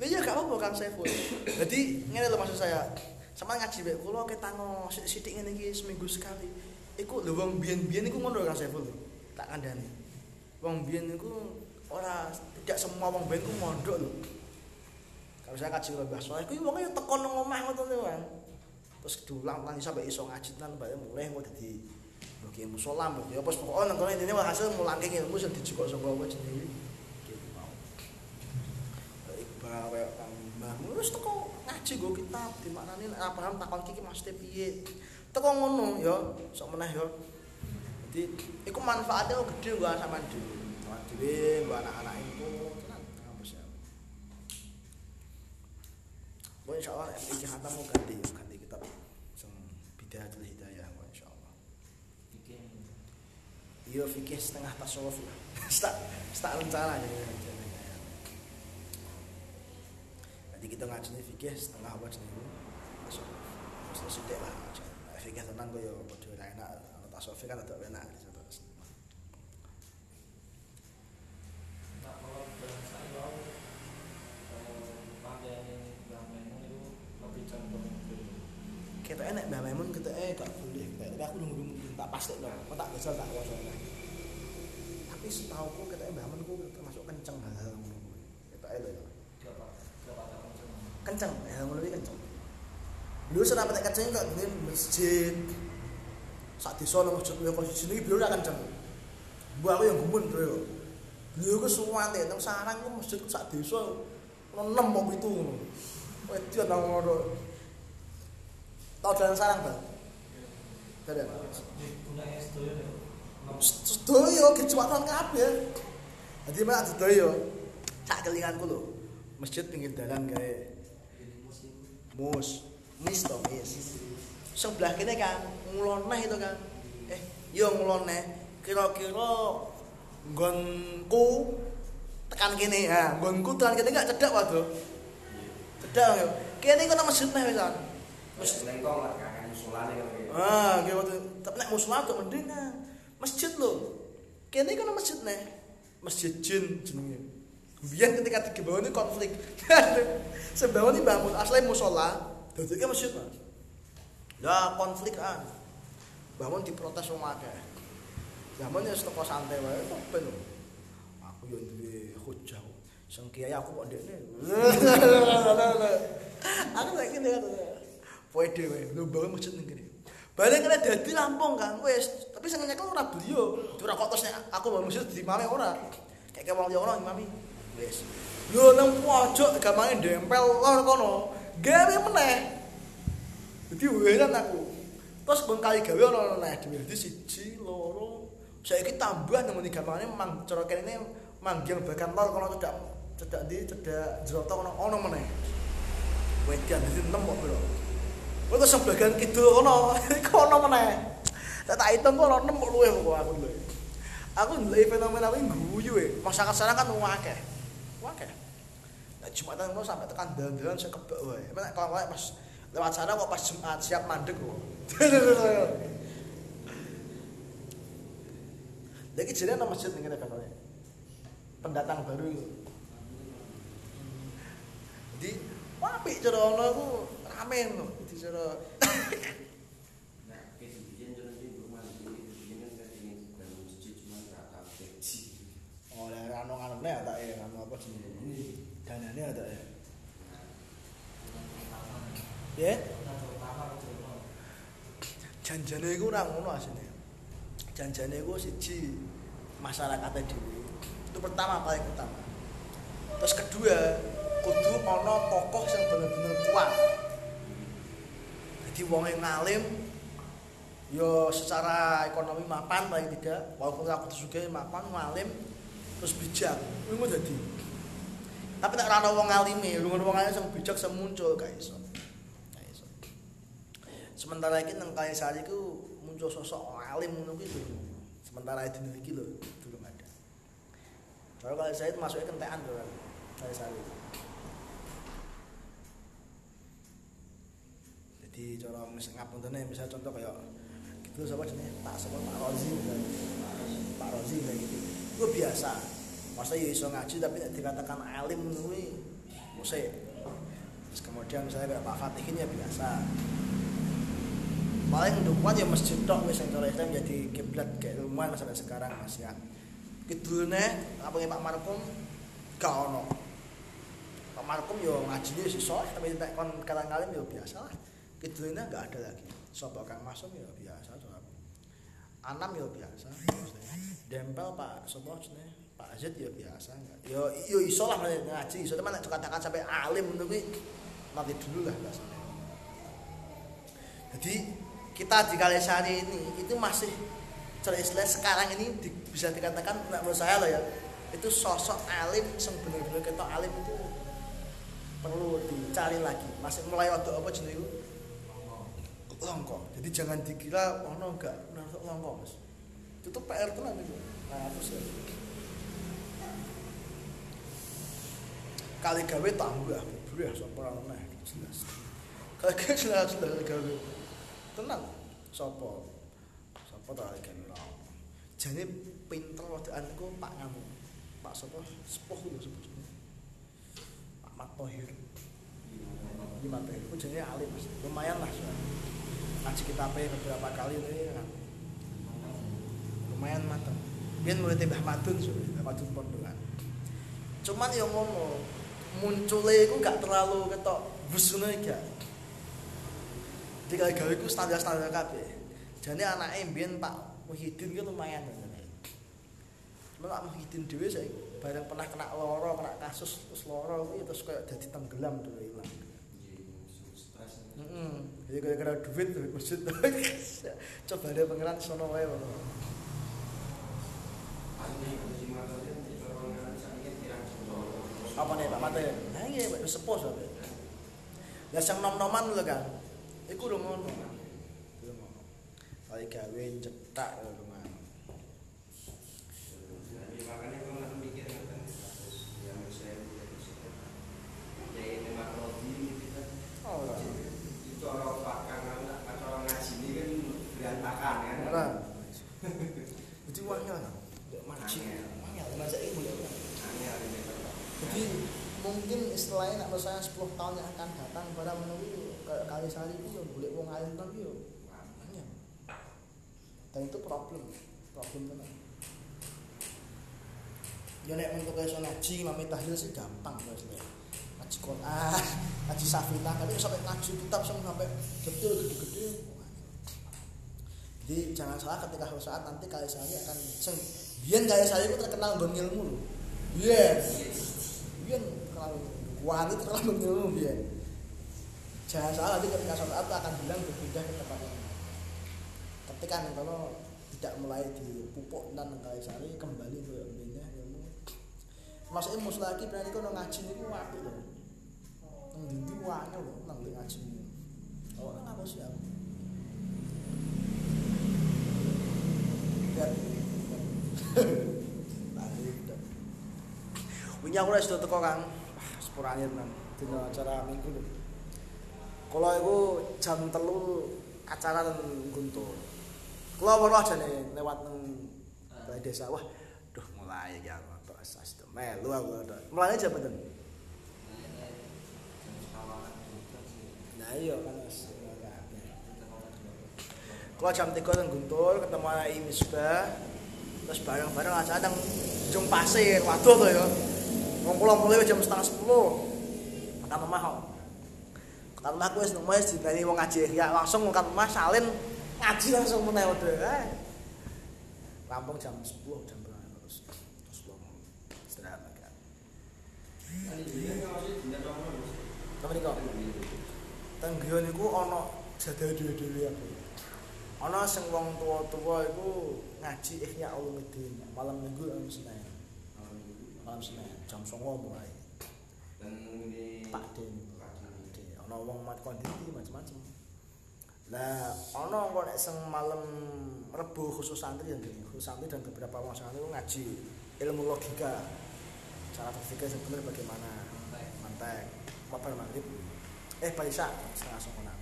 Speaker 1: Iya gak apa-apa Kang Saiful. Jadi ngene lho maksud saya. Sama ngaji mek kula ketango sithik ngene iki seminggu sekali. Iku lho wong biyen-biyen iku ngono Kang Saiful. Tak kandhani. Wong biyen iku ora tidak semua wong biyen ku mondok lho. Kalau saya kaji karo Mbah Soleh kuwi wonge teko nang omah ngoten lho. Terus diulang ulang sampai iso ngaji tenan bae mulai kok dadi Oke, musola, oke, apa pokoknya nang kono intine hasil mulangke ilmu sing dijukuk saka apa jenenge. Iki mau. Iqbal kaya Kang Mbah wis teko ngaji go kitab dimaknani nek ora paham takon iki maksudnya piye. Teko ngono ya, sok meneh ya. Jadi iku manfaatnya kok gede gua sama dhewe. Sama dhewe, gua anak-anak iku tenan kampus ya. Bo insyaallah mau ganti ganti kitab sing bidayatul hidayah wa insyaallah.
Speaker 4: Bikin
Speaker 1: Iya fikih setengah tasawuf lah. *laughs* tak tak rencana. Jadi kita ngajinya fikih setengah apa itu? Tasawuf. Terus sudah lah. Fikih tenang kok ya bodoh enak. Tasawuf kan ada enak Kita enak Mbak Maimun kita eh gak boleh. Tapi aku nunggu pasti loh. Kok tak kesel tak kuasa Tapi setahu ku kita Mbak Maimun ku termasuk kenceng hal-hal. Kita
Speaker 4: tahun sebelum
Speaker 1: kenceng? Ngono kuwi kenceng. Dulu serap nek kenceng kok masjid. Sak desa nang masjid yo posisi iki beliau ora kenceng. Aku yang gumun bro beliau ku suwante nang sarang ku masjid sak desa ono 6 apa itu wedi nang ngono. Tau jalan sarang Bang.
Speaker 4: Sedoyo ya
Speaker 1: kejuatan kabeh. Dadi mak sedoyo. Sak kelinganku lho. Masjid pinggir dalan gawe mus. Mis to mis. Sebelah kene kan nguloneh itu kan. Eh yo nguloneh kira-kira nggonku tekan kene. Ha nggonku tekan kene gak cedak waduh. Cedak yo kene iku nang masjid neh wisan
Speaker 3: Terus lengkong lah kangen musolane kan kayak.
Speaker 1: ah nggih waktu tapi nek musala tuh mending kan masjid lho kene nang masjid neh masjid jin jenenge Biar ketika di bawah ini konflik. *laughs* Sebawah ini bangun asli musola, dadi masjid mas. Lah konflik kan. Bangun diprotes wong akeh. Zaman ya teko santai wae kok ben. Aku yo duwe hujah. Sing kiai aku kok ndekne. *laughs* Aku lagi kan. Pede wae, lho bangun masjid ning. Balik kena dadi Lampung kan wis, tapi sing nyekel ora beliau. Ora kok terus aku bangun masjid di mame ora. Kayak wong liya ora imami. Wis. Lho nang pojok gamane dempel lor kono. Gawe meneh. Dadi heran aku. Terus ben kali gawe ono meneh dhewe. Dadi siji, loro. Saiki tambah nang ngene gamane mang cara kene manggil bagian lor kono cedak cedak di cedak jeroto kono ono meneh. Wedan dadi 6 kok, Bro. Kowe terus sebagian kidul kono, *laughs* kono meneh. Tak tak hitung kono 6 kok luwe kok aku lho. Aku ndelok fenomena kuwi guyu e. Masyarakat sana kan wong akeh. Wong akeh. Nah, Jumatan ngono sampai tekan dalan-dalan saya kebak wae. Mek kalau wae pas lewat sana kok pas Jumat siap mandek kok. Lagi jadi ana masjid kene kan. Pendatang baru itu. Jadi apik cara ono iku rame ngono.
Speaker 3: Nah, gaji.
Speaker 1: oh lah anu tak ya apa jenenge. Danane ada ya. Ya? janjane iku ora ngono asline. Janjane iku siji masyarakatnya dhewe. Itu pertama paling utama. Terus kedua, kudu ana tokoh sing bener-bener kuat. Jadi wong yang ngalim yo secara ekonomi mapan paling tidak, walaupun aku juga mapan ngalim terus bijak. Mau dadi. Tapi ora ana wong ngalime, lu wong alim sing bijak sing muncul gak iso. Gak iso. Sementara iki nang kaya sari ku muncul sosok alim ngono kuwi lho. Sementara dino iki lho belum ada. Kalau kaya saya itu masuknya kentekan kan. Kaya sari. Jadi cara misal ngapuntene misal contoh kayak gitu siapa jenenge Pak sapa Pak Rozi misalnya. Pak Rozi kayak gitu. Itu biasa. Masa ya iso ngaji tapi dikatakan alim kuwi musik. Terus kemudian misalnya kayak Pak Fatih ini ya biasa. Paling kuat ya masjid wis sing cara Islam jadi kiblat keilmuan sampai sekarang Mas ya. Kidulne apa Pak Markum gak ono. Pak Markum yo ngajine wis iso tapi nek kon kala ngalim yo biasa lah. Kidulne gak ada lagi. Sapa Kang Masum yo biasa soal. Anam yo biasa. Dempel Pak sapa jenenge? Pak Azid yo biasa enggak. Yo yo iso lah ngaji, iso teman nek dikatakan sampai alim ngono kuwi nanti dulu lah bahasanya. Jadi kita di Kalisari ini itu masih istilah sekarang ini di- bisa dikatakan menurut saya loh ya itu sosok alim yang benar-benar ketok alim itu perlu dicari lagi masih mulai waktu apa itu longko jadi jangan dikira ono enggak. Nonton longko mas. Itu tuh PR tenan itu. Nah terus ya kali gawe tambah bro ya sapa ora meneh jelas. Kali gawe jelas jelas gawe. Tenang sapa? Sapa ta kali gawe ora ono. jane pinter wadukan iku Pak Ngamu Pak sapa? Sepuh lho sepuh. Pak Mat Tohir Iki Mat Tohir ku jenenge alim lumayan lah soalnya ngaji kitabe beberapa kali ini kan lumayan mateng biyen murid Mbah Madun soalnya Mbah Madun Pondokan cuman yang ngomong munculnya itu gak terlalu ketok busune gak Tiga gawe iku standar-standar kabeh. Jane anake mbiyen Pak Muhyiddin ki lumayan Pak Muhyiddin dhewe saiki bareng pernah kena loro, kena kasus terus loro kuwi terus kayak dadi tenggelam tuh ilang.
Speaker 3: stres
Speaker 1: Heeh. Jadi gara-gara duit duit masjid. *laughs* Coba ada pangeran sono wae. Apa nih Pak Mate? Nah iya Pak sampe. Lah sing nom-noman lho kan. Iku lho ngono. Kali gawe cetak
Speaker 3: mikir kan kasus yang saya ya ini makrodi gitu kan
Speaker 1: Oh, ora.
Speaker 3: itu orang pakar atau orang ngaji ini kan berantakan kan
Speaker 1: Ora. Jadi wangel kan. Ndek maji. Wangel masa iku ya.
Speaker 3: Aneh ini kan
Speaker 1: Jadi mungkin istilahnya nak saya 10 tahun yang akan datang pada menunggu kali sehari itu ya boleh wong alim tapi banyak. Dan itu problem, problem tenan. Yo nek mentuk iso ngaji mami tahlil sih gampang wis lho. Ngaji Quran, *laughs* ngaji Safinah, tapi sampai ngaji kitab sampai betul gede-gede. Jadi jangan salah ketika saat nanti kali sehari akan sing biyen kali sehari itu terkenal nggon ilmu lho. Biyen. Biyen terlalu itu terlalu ngomong dia jangan salah nanti ketika sholat itu akan bilang berpindah ke tempat lain ketika kalau tidak mulai dipupuk dan kali sari kembali ke mbene ilmu maksudnya mus lagi berarti kalau ngaji itu wapi loh nang dindi wanya loh nang di ngaji oh nang aku siap dan Wingi aku wis teko Kang. Wah, sepura angin nang dina acara minggu lho. Kula iku jam telu acara nang Guntur. Kula weruh jane lewat nang desa. Wah, duh mulai aku tok sas melu aku tok. Mulane jam pinten? Nah iya kan Kula jam 3 nang Guntur ketemu anak Misbah. Terus bareng-bareng acara nang Jung Pasir. Waduh to ya. Wong kula mulai jam setengah sepuluh. Makan rumah kok. Makan rumah kuwi nemu wis ditani wong ngaji ya langsung makan rumah salin ngaji langsung meneh udah. Eh. Rampung jam 10 jam berapa terus. Terus pulang. Istirahat lagi. Tapi kok teng griya niku ana jadah dhewe-dhewe aku. Ana sing wong tuwa-tuwa iku ngaji Ihya Ulumuddin malam Minggu lan Senin. Malam Senin jam 09.00 mulai.
Speaker 3: Dan ini
Speaker 1: Pak Den. Ana wong mat kondisi macam-macam. Lah, ana kok nek sing malam Rebo khusus santri yang gini, khusus santri dan beberapa orang santri ngaji ilmu logika. Cara berpikir sebenarnya bagaimana? Mantek. Mabar maghrib. Eh, Paisa setengah
Speaker 3: cuma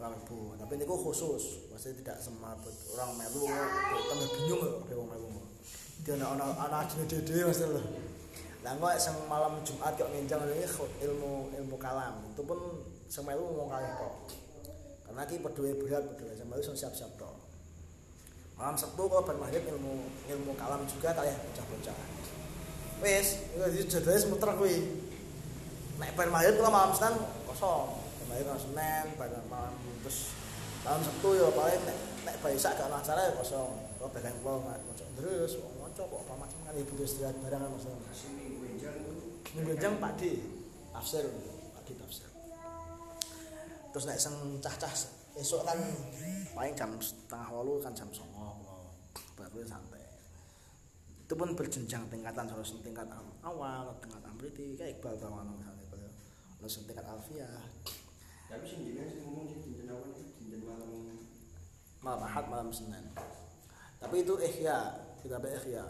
Speaker 1: Orang Rebo. Tapi ini khusus, maksudnya tidak semua orang melu, tambah bingung loh. Dia ana ana ajine dhewe Mas lho. Lah kok sing malam Jumat kok ngenjang ilmu ilmu kalam. Itu pun sing melu ngomong kalih tok. Karena iki pedue berat pedue sing melu sing siap-siap tok. Malam Sabtu kok bar maghrib ilmu ilmu kalam juga kalih bocah-bocah. Wis, iki jadwalnya semuter kuwi. Nek bar maghrib kula malam Senin kosong. Bar maghrib malam Senin, bar malam terus malam Sabtu ya paling nek nek Baisak gak ana acara ya kosong. Kok bagian kula maca terus, kok apa macam kan ibu istirahat barang kan Mas.
Speaker 3: kasih minggu enjang itu
Speaker 1: Minggu Pak Di. Tafsir, Pak Di tafsir. Terus nek sing cah-cah esuk kan paling jam setengah walu kan jam songo. Baru santai. Itu pun berjenjang tingkatan terus tingkat awal, tingkat amriti. Kayak Iqbal Tawana misalnya kalau terus tingkat alfiah,
Speaker 3: tapi sih jenengan sih ngomong sih awan itu dinten malam.
Speaker 1: Malam Ahad, malam Senin. Tapi itu ihya, kita be ihya.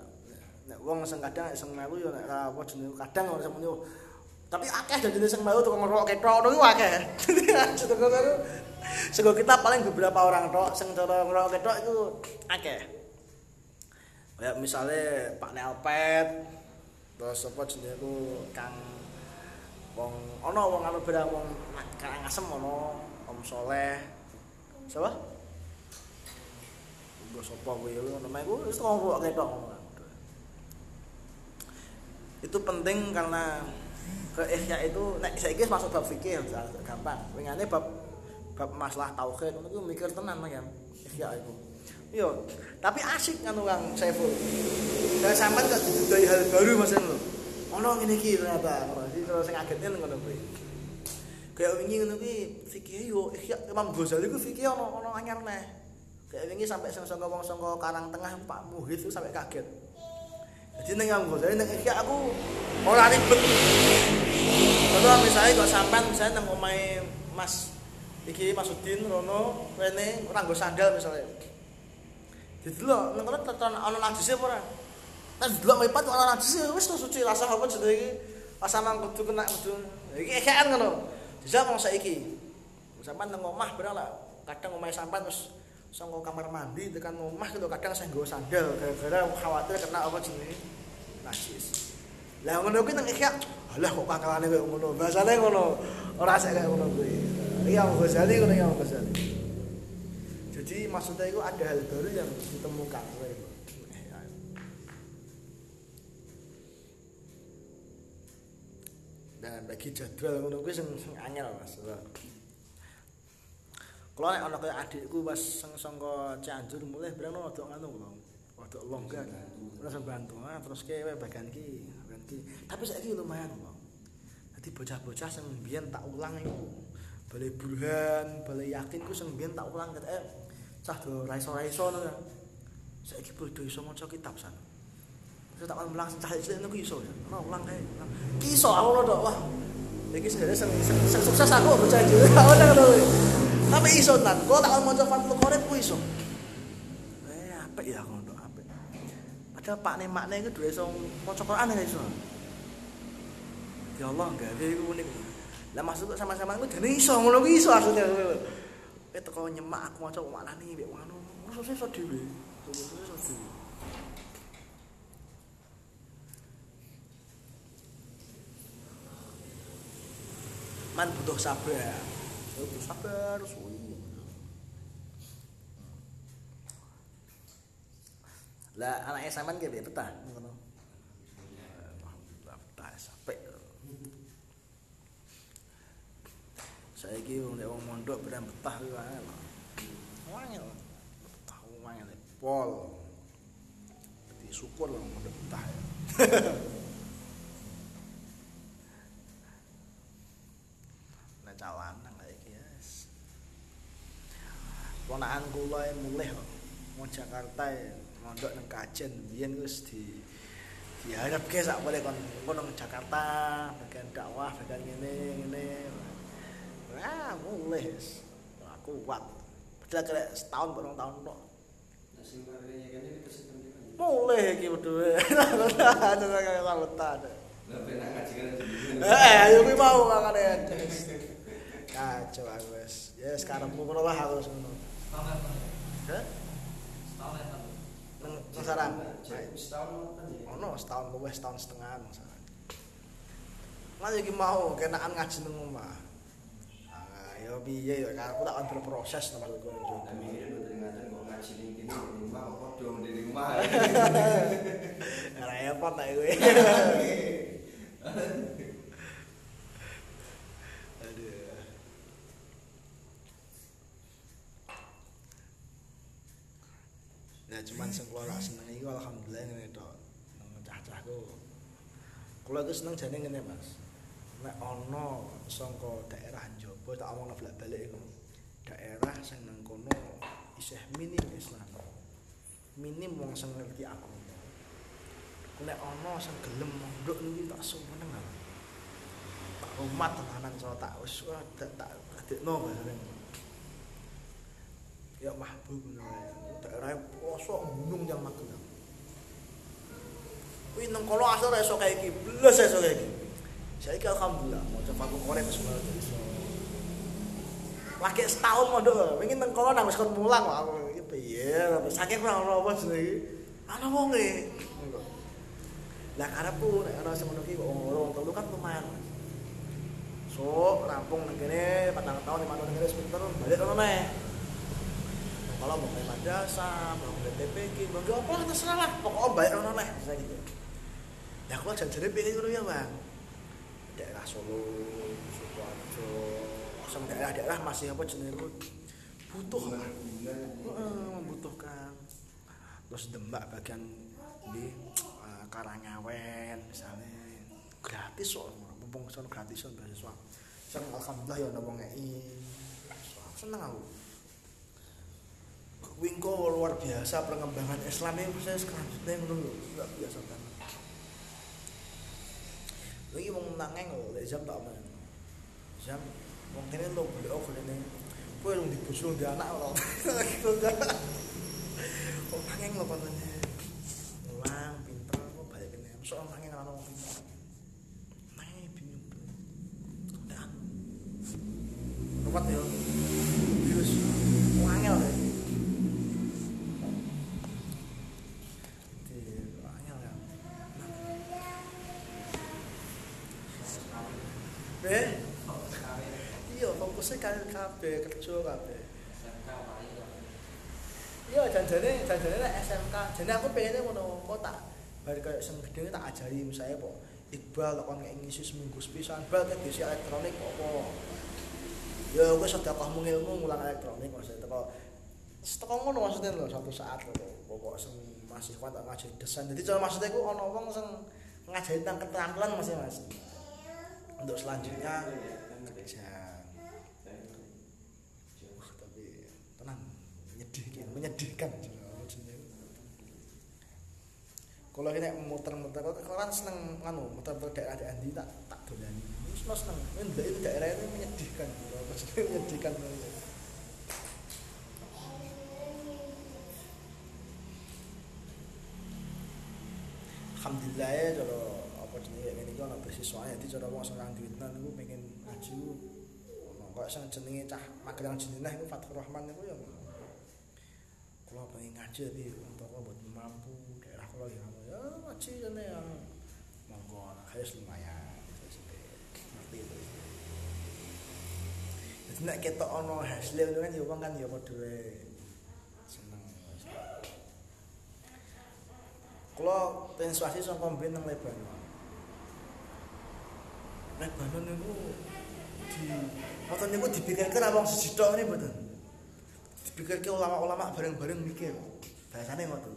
Speaker 1: Nek wong sing kadang sing melu yo nek ra jenenge kadang ora semono. Tapi akeh jenis sing melu tukang ngerok ketok ngono iku akeh. *laughs* Sego kita paling beberapa orang tok sing cara ngerok ketok itu akeh. Misalnya Pak Nelpet terus apa jenenge ku Kang wong ana wong anu beda wong Kang Ngasem ana Om Soleh. Siapa? Gue sapa kuwi namanya gue wis tau kok ketok ngono. Itu penting karena ke ihya itu nek saiki wis masuk bab fikih gampang. Wingane bab bab masalah tauhid ngono mikir tenan ya ihya itu. Iya, tapi asik kan Kang Saiful. Dan sampean kok didudai hal baru Mas lho. Ono ngene iki ternyata. Terus sing agetnya ngono kuwi. Kayak wingi ngono kuwi fikih yo ihya Imam Ghazali ku fikih ono ono anyar neh. Kayak wingi sampai sing saka wong saka Karang Tengah Pak Muhid itu sampai kaget. Jadi ning Imam Ghazali ning ihya aku ora ribet. Kalau misalnya kok sampean misalnya nang omahe Mas iki Masudin Rono rene ora nggo sandal misalnya. Didelok nang kono teton ana najis apa ora? Kan delok mripat ana najis wis to suci rasa apa jenenge iki. Rasa nang kudu kena kudu. Iki ekean ngono. Bisa mau saiki. Sampeyan nang omah bener lah. Kadang omahe sampean terus sangko kamar mandi tekan omah gitu kadang saya nggawa sandal gara-gara khawatir kena apa jenenge najis. Lah ngono kuwi nang ikhya. Alah kok kakalane koyo ngono. Bahasane ngono. Ora sik kaya ngono kuwi. Iya Ghazali ngono ya Ghazali. Jadi maksudnya itu ada hal baru yang ditemukan. Dan bagi jadwal ngono kuwi sing anyel Mas. Kalau nek ana kaya adikku pas sing sangka Cianjur mulai berang rada ngono kula. Rada longgar. Terus bantu. Ah terus ke bagian iki, bagian Dadi tapi saiki lumayan kok. Dadi bocah-bocah sing mbiyen tak ulang iku bale burhan, bale yakin ku sing mbiyen tak ulang ket eh cah do ra iso ra iso ngono ya. Saiki podo iso maca kitab san. Terus tak ulang sing cah cilik niku iso ya. Ono ulang kae. Ki iso aku lho Dok. Wah. Iki sebenarnya sukses aku bocah iki. Ora ngono. Tapi iso tan. Kok tak maca Fathul Qorib ku iso. Eh apik ya aku Dok, apik. Padahal pakne makne iku dhewe iso maca Quran ya iso. Ya Allah gawe iku unik. Lah maksud sama-sama iku dene iso ngono iso maksudnya. Kowe teko nyemak aku maca maknane mbek ngono. Dhewe. Terus iso dhewe. Man butuh sabar. Sabar suwi. Lah anake sampean ki piye betah ngono. Alhamdulillah betah sampai. Saiki wong nek wong mondok beran betah kuwi wae lho. Betah wangel pol. Syukur wong mondok betah ya. *laughs* Nek calanang kayak iki yes. Ponakan kula e mulih kok. Mau Jakarta e mondok nang Kajen biyen wis di diharapke sak boleh kon kon nang Jakarta bagian dakwah bagian ngene ngene. Wah, mulih. Wah, kuat. Padahal kira setahun tahun
Speaker 3: kene iki kesempatan iki.
Speaker 1: Mulih iki wedhe. Ada kaya
Speaker 3: jenengan.
Speaker 1: Eh, ayo kuwi mau makane. Kacau aku wis. Ya sekarang ngono lah aku wis ngono. Hah?
Speaker 3: Kan ya.
Speaker 1: Ono setahun luwih setahun setengah nang sarang. Lah iki mau kenaan ngaji nang omah. Ah, ya piye ya aku tak berproses nang maksudku nang
Speaker 3: Nah,
Speaker 1: Jogja.
Speaker 3: mikirnya boten ngaten kok ngaji ning kene di rumah kok padha di rumah. *laughs*
Speaker 1: Repot tak kowe. *laughs* *laughs* Aduh. Ya cuman sing kula rak seneng iku alhamdulillah ngene tok. Cah-cahku. Kula iku seneng jane ngene, Mas. Nek ana saka daerah njaba tak omongno bolak-balik iku. Daerah sing nang kono isih minim Islam. Minim wong sing ngerti aku. Nek ana sing gelem mondok niki tak sumeneng. Tak umat tenanan so tak wis tak tak adekno bareng. Ya mahbub wae. Daerah pelosok gunung yang Magelang. Kuwi nang kono asal ora iso kaya iki, blas iso kaya iki. Saiki alhamdulillah mau coba aku korek wis mulai iso. Lagi setahun mondok, wingi nang kono nang wis kon mulang kok aku iki piye, saking ora ono apa iki. Ana wonge. Lah karepku nek ana sing ngono ki kok wong kan lumayan. So, rampung nang patang tahun lima tahun kene sebentar balik kono neh. Kalau mau main madrasah, mau main TPG, mau apa lah terserah lah. Pokoknya balik kono neh, saya gitu. Ya aku janjane pengen ngono ya, Bang. Daerah Solo, Sukoharjo, sama daerah-daerah masih apa jenenge butuh lah. Membutuhkan. Terus Demak bagian di eh, Karangawen misalnya gratis kok mumpung sono gratisan beasiswa. Seneng alhamdulillah ya wong ngeki. Seneng aku. Wingko luar biasa pengembangan Islam ini saya selanjutnya lho, enggak biasa banget. Lagi wong nangeng lek jam tak men. Jam wong kene lho beli oh kene. Kowe lho di bojo di anak lho. *laughs* Gitu kan. Kok nangeng lho kontene. Mulang pinter kok balik kene. Mosok wong nangeng ana wong pinter. Nangeng bingung. Dan Ruwet ya. Eh, iya fokusnya kan kabeh kerja kabeh. Iya janjane janjane nek SMK. Jane aku pengennya ngono kok tak bar kayak sing gedhe tak ajari misalnya kok Iqbal kon ngek ngisi seminggu sepisan bal ke disi elektronik apa. Ya kowe sedekahmu ilmu ngulang elektronik maksudnya teko teko ngono maksudnya lho suatu saat lho pokok sing masih kuat tak desain. Jadi cara maksudnya ku ana wong sing ngajarin tentang keterampilan mas ya mas untuk selanjutnya kerja Wah, tapi tenang menyedihkan menyedihkan. Kalau ini muter-muter kan seneng nganu muter-muter daerah-daerah di tak tak dolani terus no seneng. Ini daerah ini menyedihkan. Maksudnya menyedihkan. Alhamdulillah ya kalau ana beasiswa jadi cara wong sing duitan niku pengen ngaji kok sing jenenge cah magelang jenenah iku Fathur Rahman niku ya. Kula pengen ngaji tapi untuk buat mampu daerah kula ya. Ya ngaji jane ya. Monggo harus lumayan. Ngerti itu jadi nek ono hasil itu kan ya wong kan ya padha seneng. Kula pensuasi saka mben nang Lebanon Lebanon niku di Mboten niku dipikirkan apa wong siji tok ini mboten. Dipikirke ulama-ulama bareng-bareng mikir. Bahasane ngoten.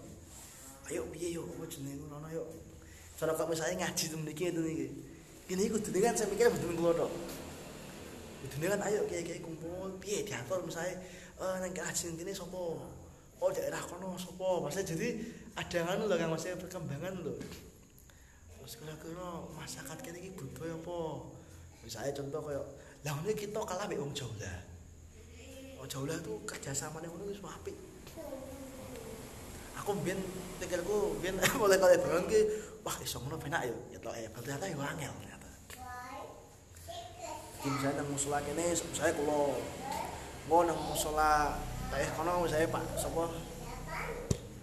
Speaker 1: Ayo piye yo apa jenenge ngono yo. Cara kok misalnya ngaji temen iki itu iki. Ini iku dene kan saya mikir mboten kula tok. Dene kan ayo kiai-kiai kumpul piye diatur misalnya eh nang ngaji kene sapa? Oh daerah kono sapa? Maksudnya jadi ada kan lho kan masih perkembangan lho. Terus kira-kira masyarakat kene iki budaya apa? Misalnya contoh kayak lah ini kita kalah mbek wong Jawa. Wong Jawa tuh kerjasamane ngono wis apik. Aku mbien pikirku mbien *laughs* mulai kali bangun ki wah iso ngono penak yo. Ya tok eh ternyata yo angel ternyata. Jadi misalnya nang musola kene saya mau nang musola kayak kono saya Pak sapa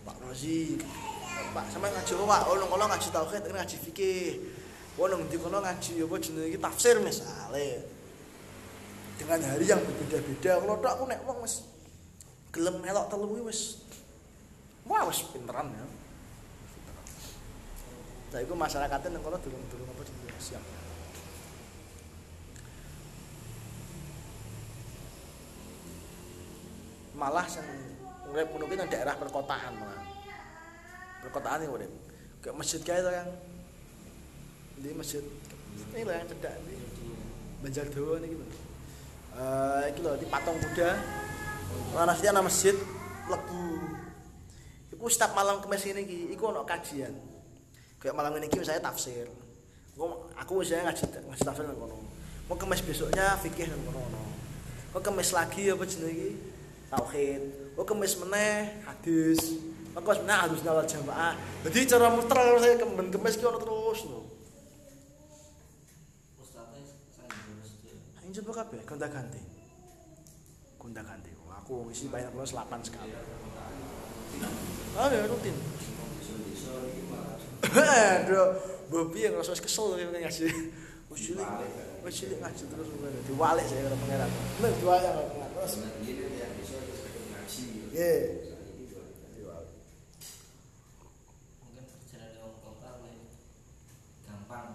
Speaker 1: Pak Rozi Pak sama ngaji oh nang kono ngaji tauhid ngaji fikih Wah nang di kono ngaji apa jenenge iki tafsir misale. Dengan hari yang berbeda-beda kalau tok aku nek wong wis gelem melok telu kuwi wis wah wis pinteran ya. Nah, itu masyarakatnya nang kono durung-durung apa siap. Malah sing urip ngono daerah perkotaan malah. Perkotaan iki urip. Kayak masjid kae to yang di masjid ini lah yang cedak di Banjar Dawa ini gitu. Eh iki lho di Patung Kuda. Ana ana masjid Lebu. Iku setiap malam kemis ini iki iku ono kajian. Kayak malam ini iki misalnya tafsir. Aku aku misalnya ngaji ngaji tafsir nang kono. Mau kemis besoknya fikih nang kono ono. Kok kemis lagi apa jenenge iki? Tauhid. Kok kemis meneh hadis. Kemis meneh hadis nawal jamaah. Jadi cara muter saya kemen kemis ki ono terus
Speaker 4: saya lurus tuh.
Speaker 1: Ayo coba kabeh gonta-ganti. Gonta-ganti. Wah, Aku isi banyak plus 8 sekali. Ah, ya rutin. Aduh, Bobi yang ngerasa kesel kayak ngasih. Wis cilik ngaji terus. Diwalik saya karo pangeran. Nek diwalik karo pangeran terus. Nggih. Diwalik.
Speaker 4: Mungkin perjalanan di wong kota lebih gampang.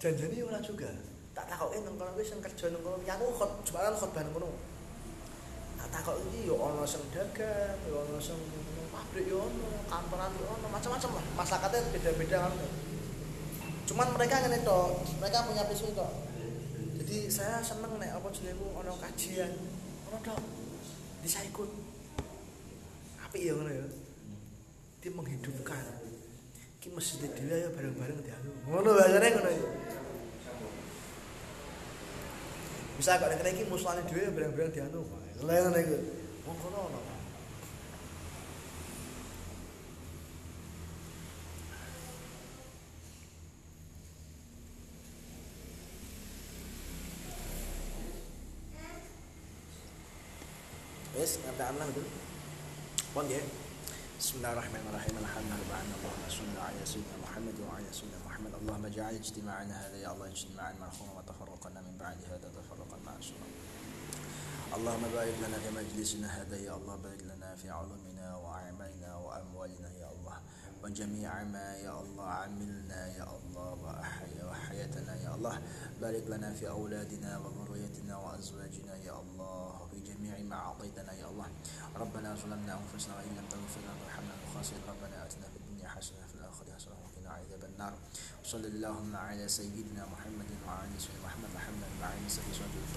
Speaker 1: Janjane ora juga. Tak takoke nang kono wis sing kerja nang kono ya aku khot jualan khotbah nang kono. Tak takok iki yo ana sing dagang, yo ana sing pabrik yo ana, kantoran yo ana, macam-macam lah. Masyarakatnya beda-beda kan. Cuman mereka ngene tok, mereka punya pisu tok. Jadi saya seneng nek apa jenengku ana kajian. Ono tok. Bisa ikut. Apik ya ngono ya. Dia menghidupkan. Ki masjid dhewe ya bareng-bareng dialu. Ngono bahasane ngono ya. Bisa kok nek iki musuhane dhewe ya bareng-bareng dialu. Lha ngono iku. Wong kono ono. Wes, ngertaan lah itu. Pon ya. Bismillahirrahmanirrahim. Alhamdulillah. Allahumma salli ala sayyidina Muhammad wa ala sayyidina Muhammad. Allahumma ja'al ijtima'ana hadha ya Allah ijtima'an marhuma wa tafarraqana min ba'di hadha tafarraqan ma'suma. اللهم بارك لنا في مجلسنا هذا يا الله بارك لنا في علومنا وأعمالنا وأموالنا يا الله وجميع ما يا الله عملنا يا الله وأحيا وحياتنا يا الله بارك لنا في أولادنا وذريتنا وأزواجنا يا الله وفي جميع ما أعطيتنا يا الله. ربنا ظلمنا أنفسنا وإن لم تغفر لنا وترحمنا نخاسر ربنا آتنا في الدنيا حسنة في الآخرة حسنة وقنا عذاب النار. صلى اللهم على سيدنا محمد وعلى وصحبه محمد محمد في سورة الفاتحة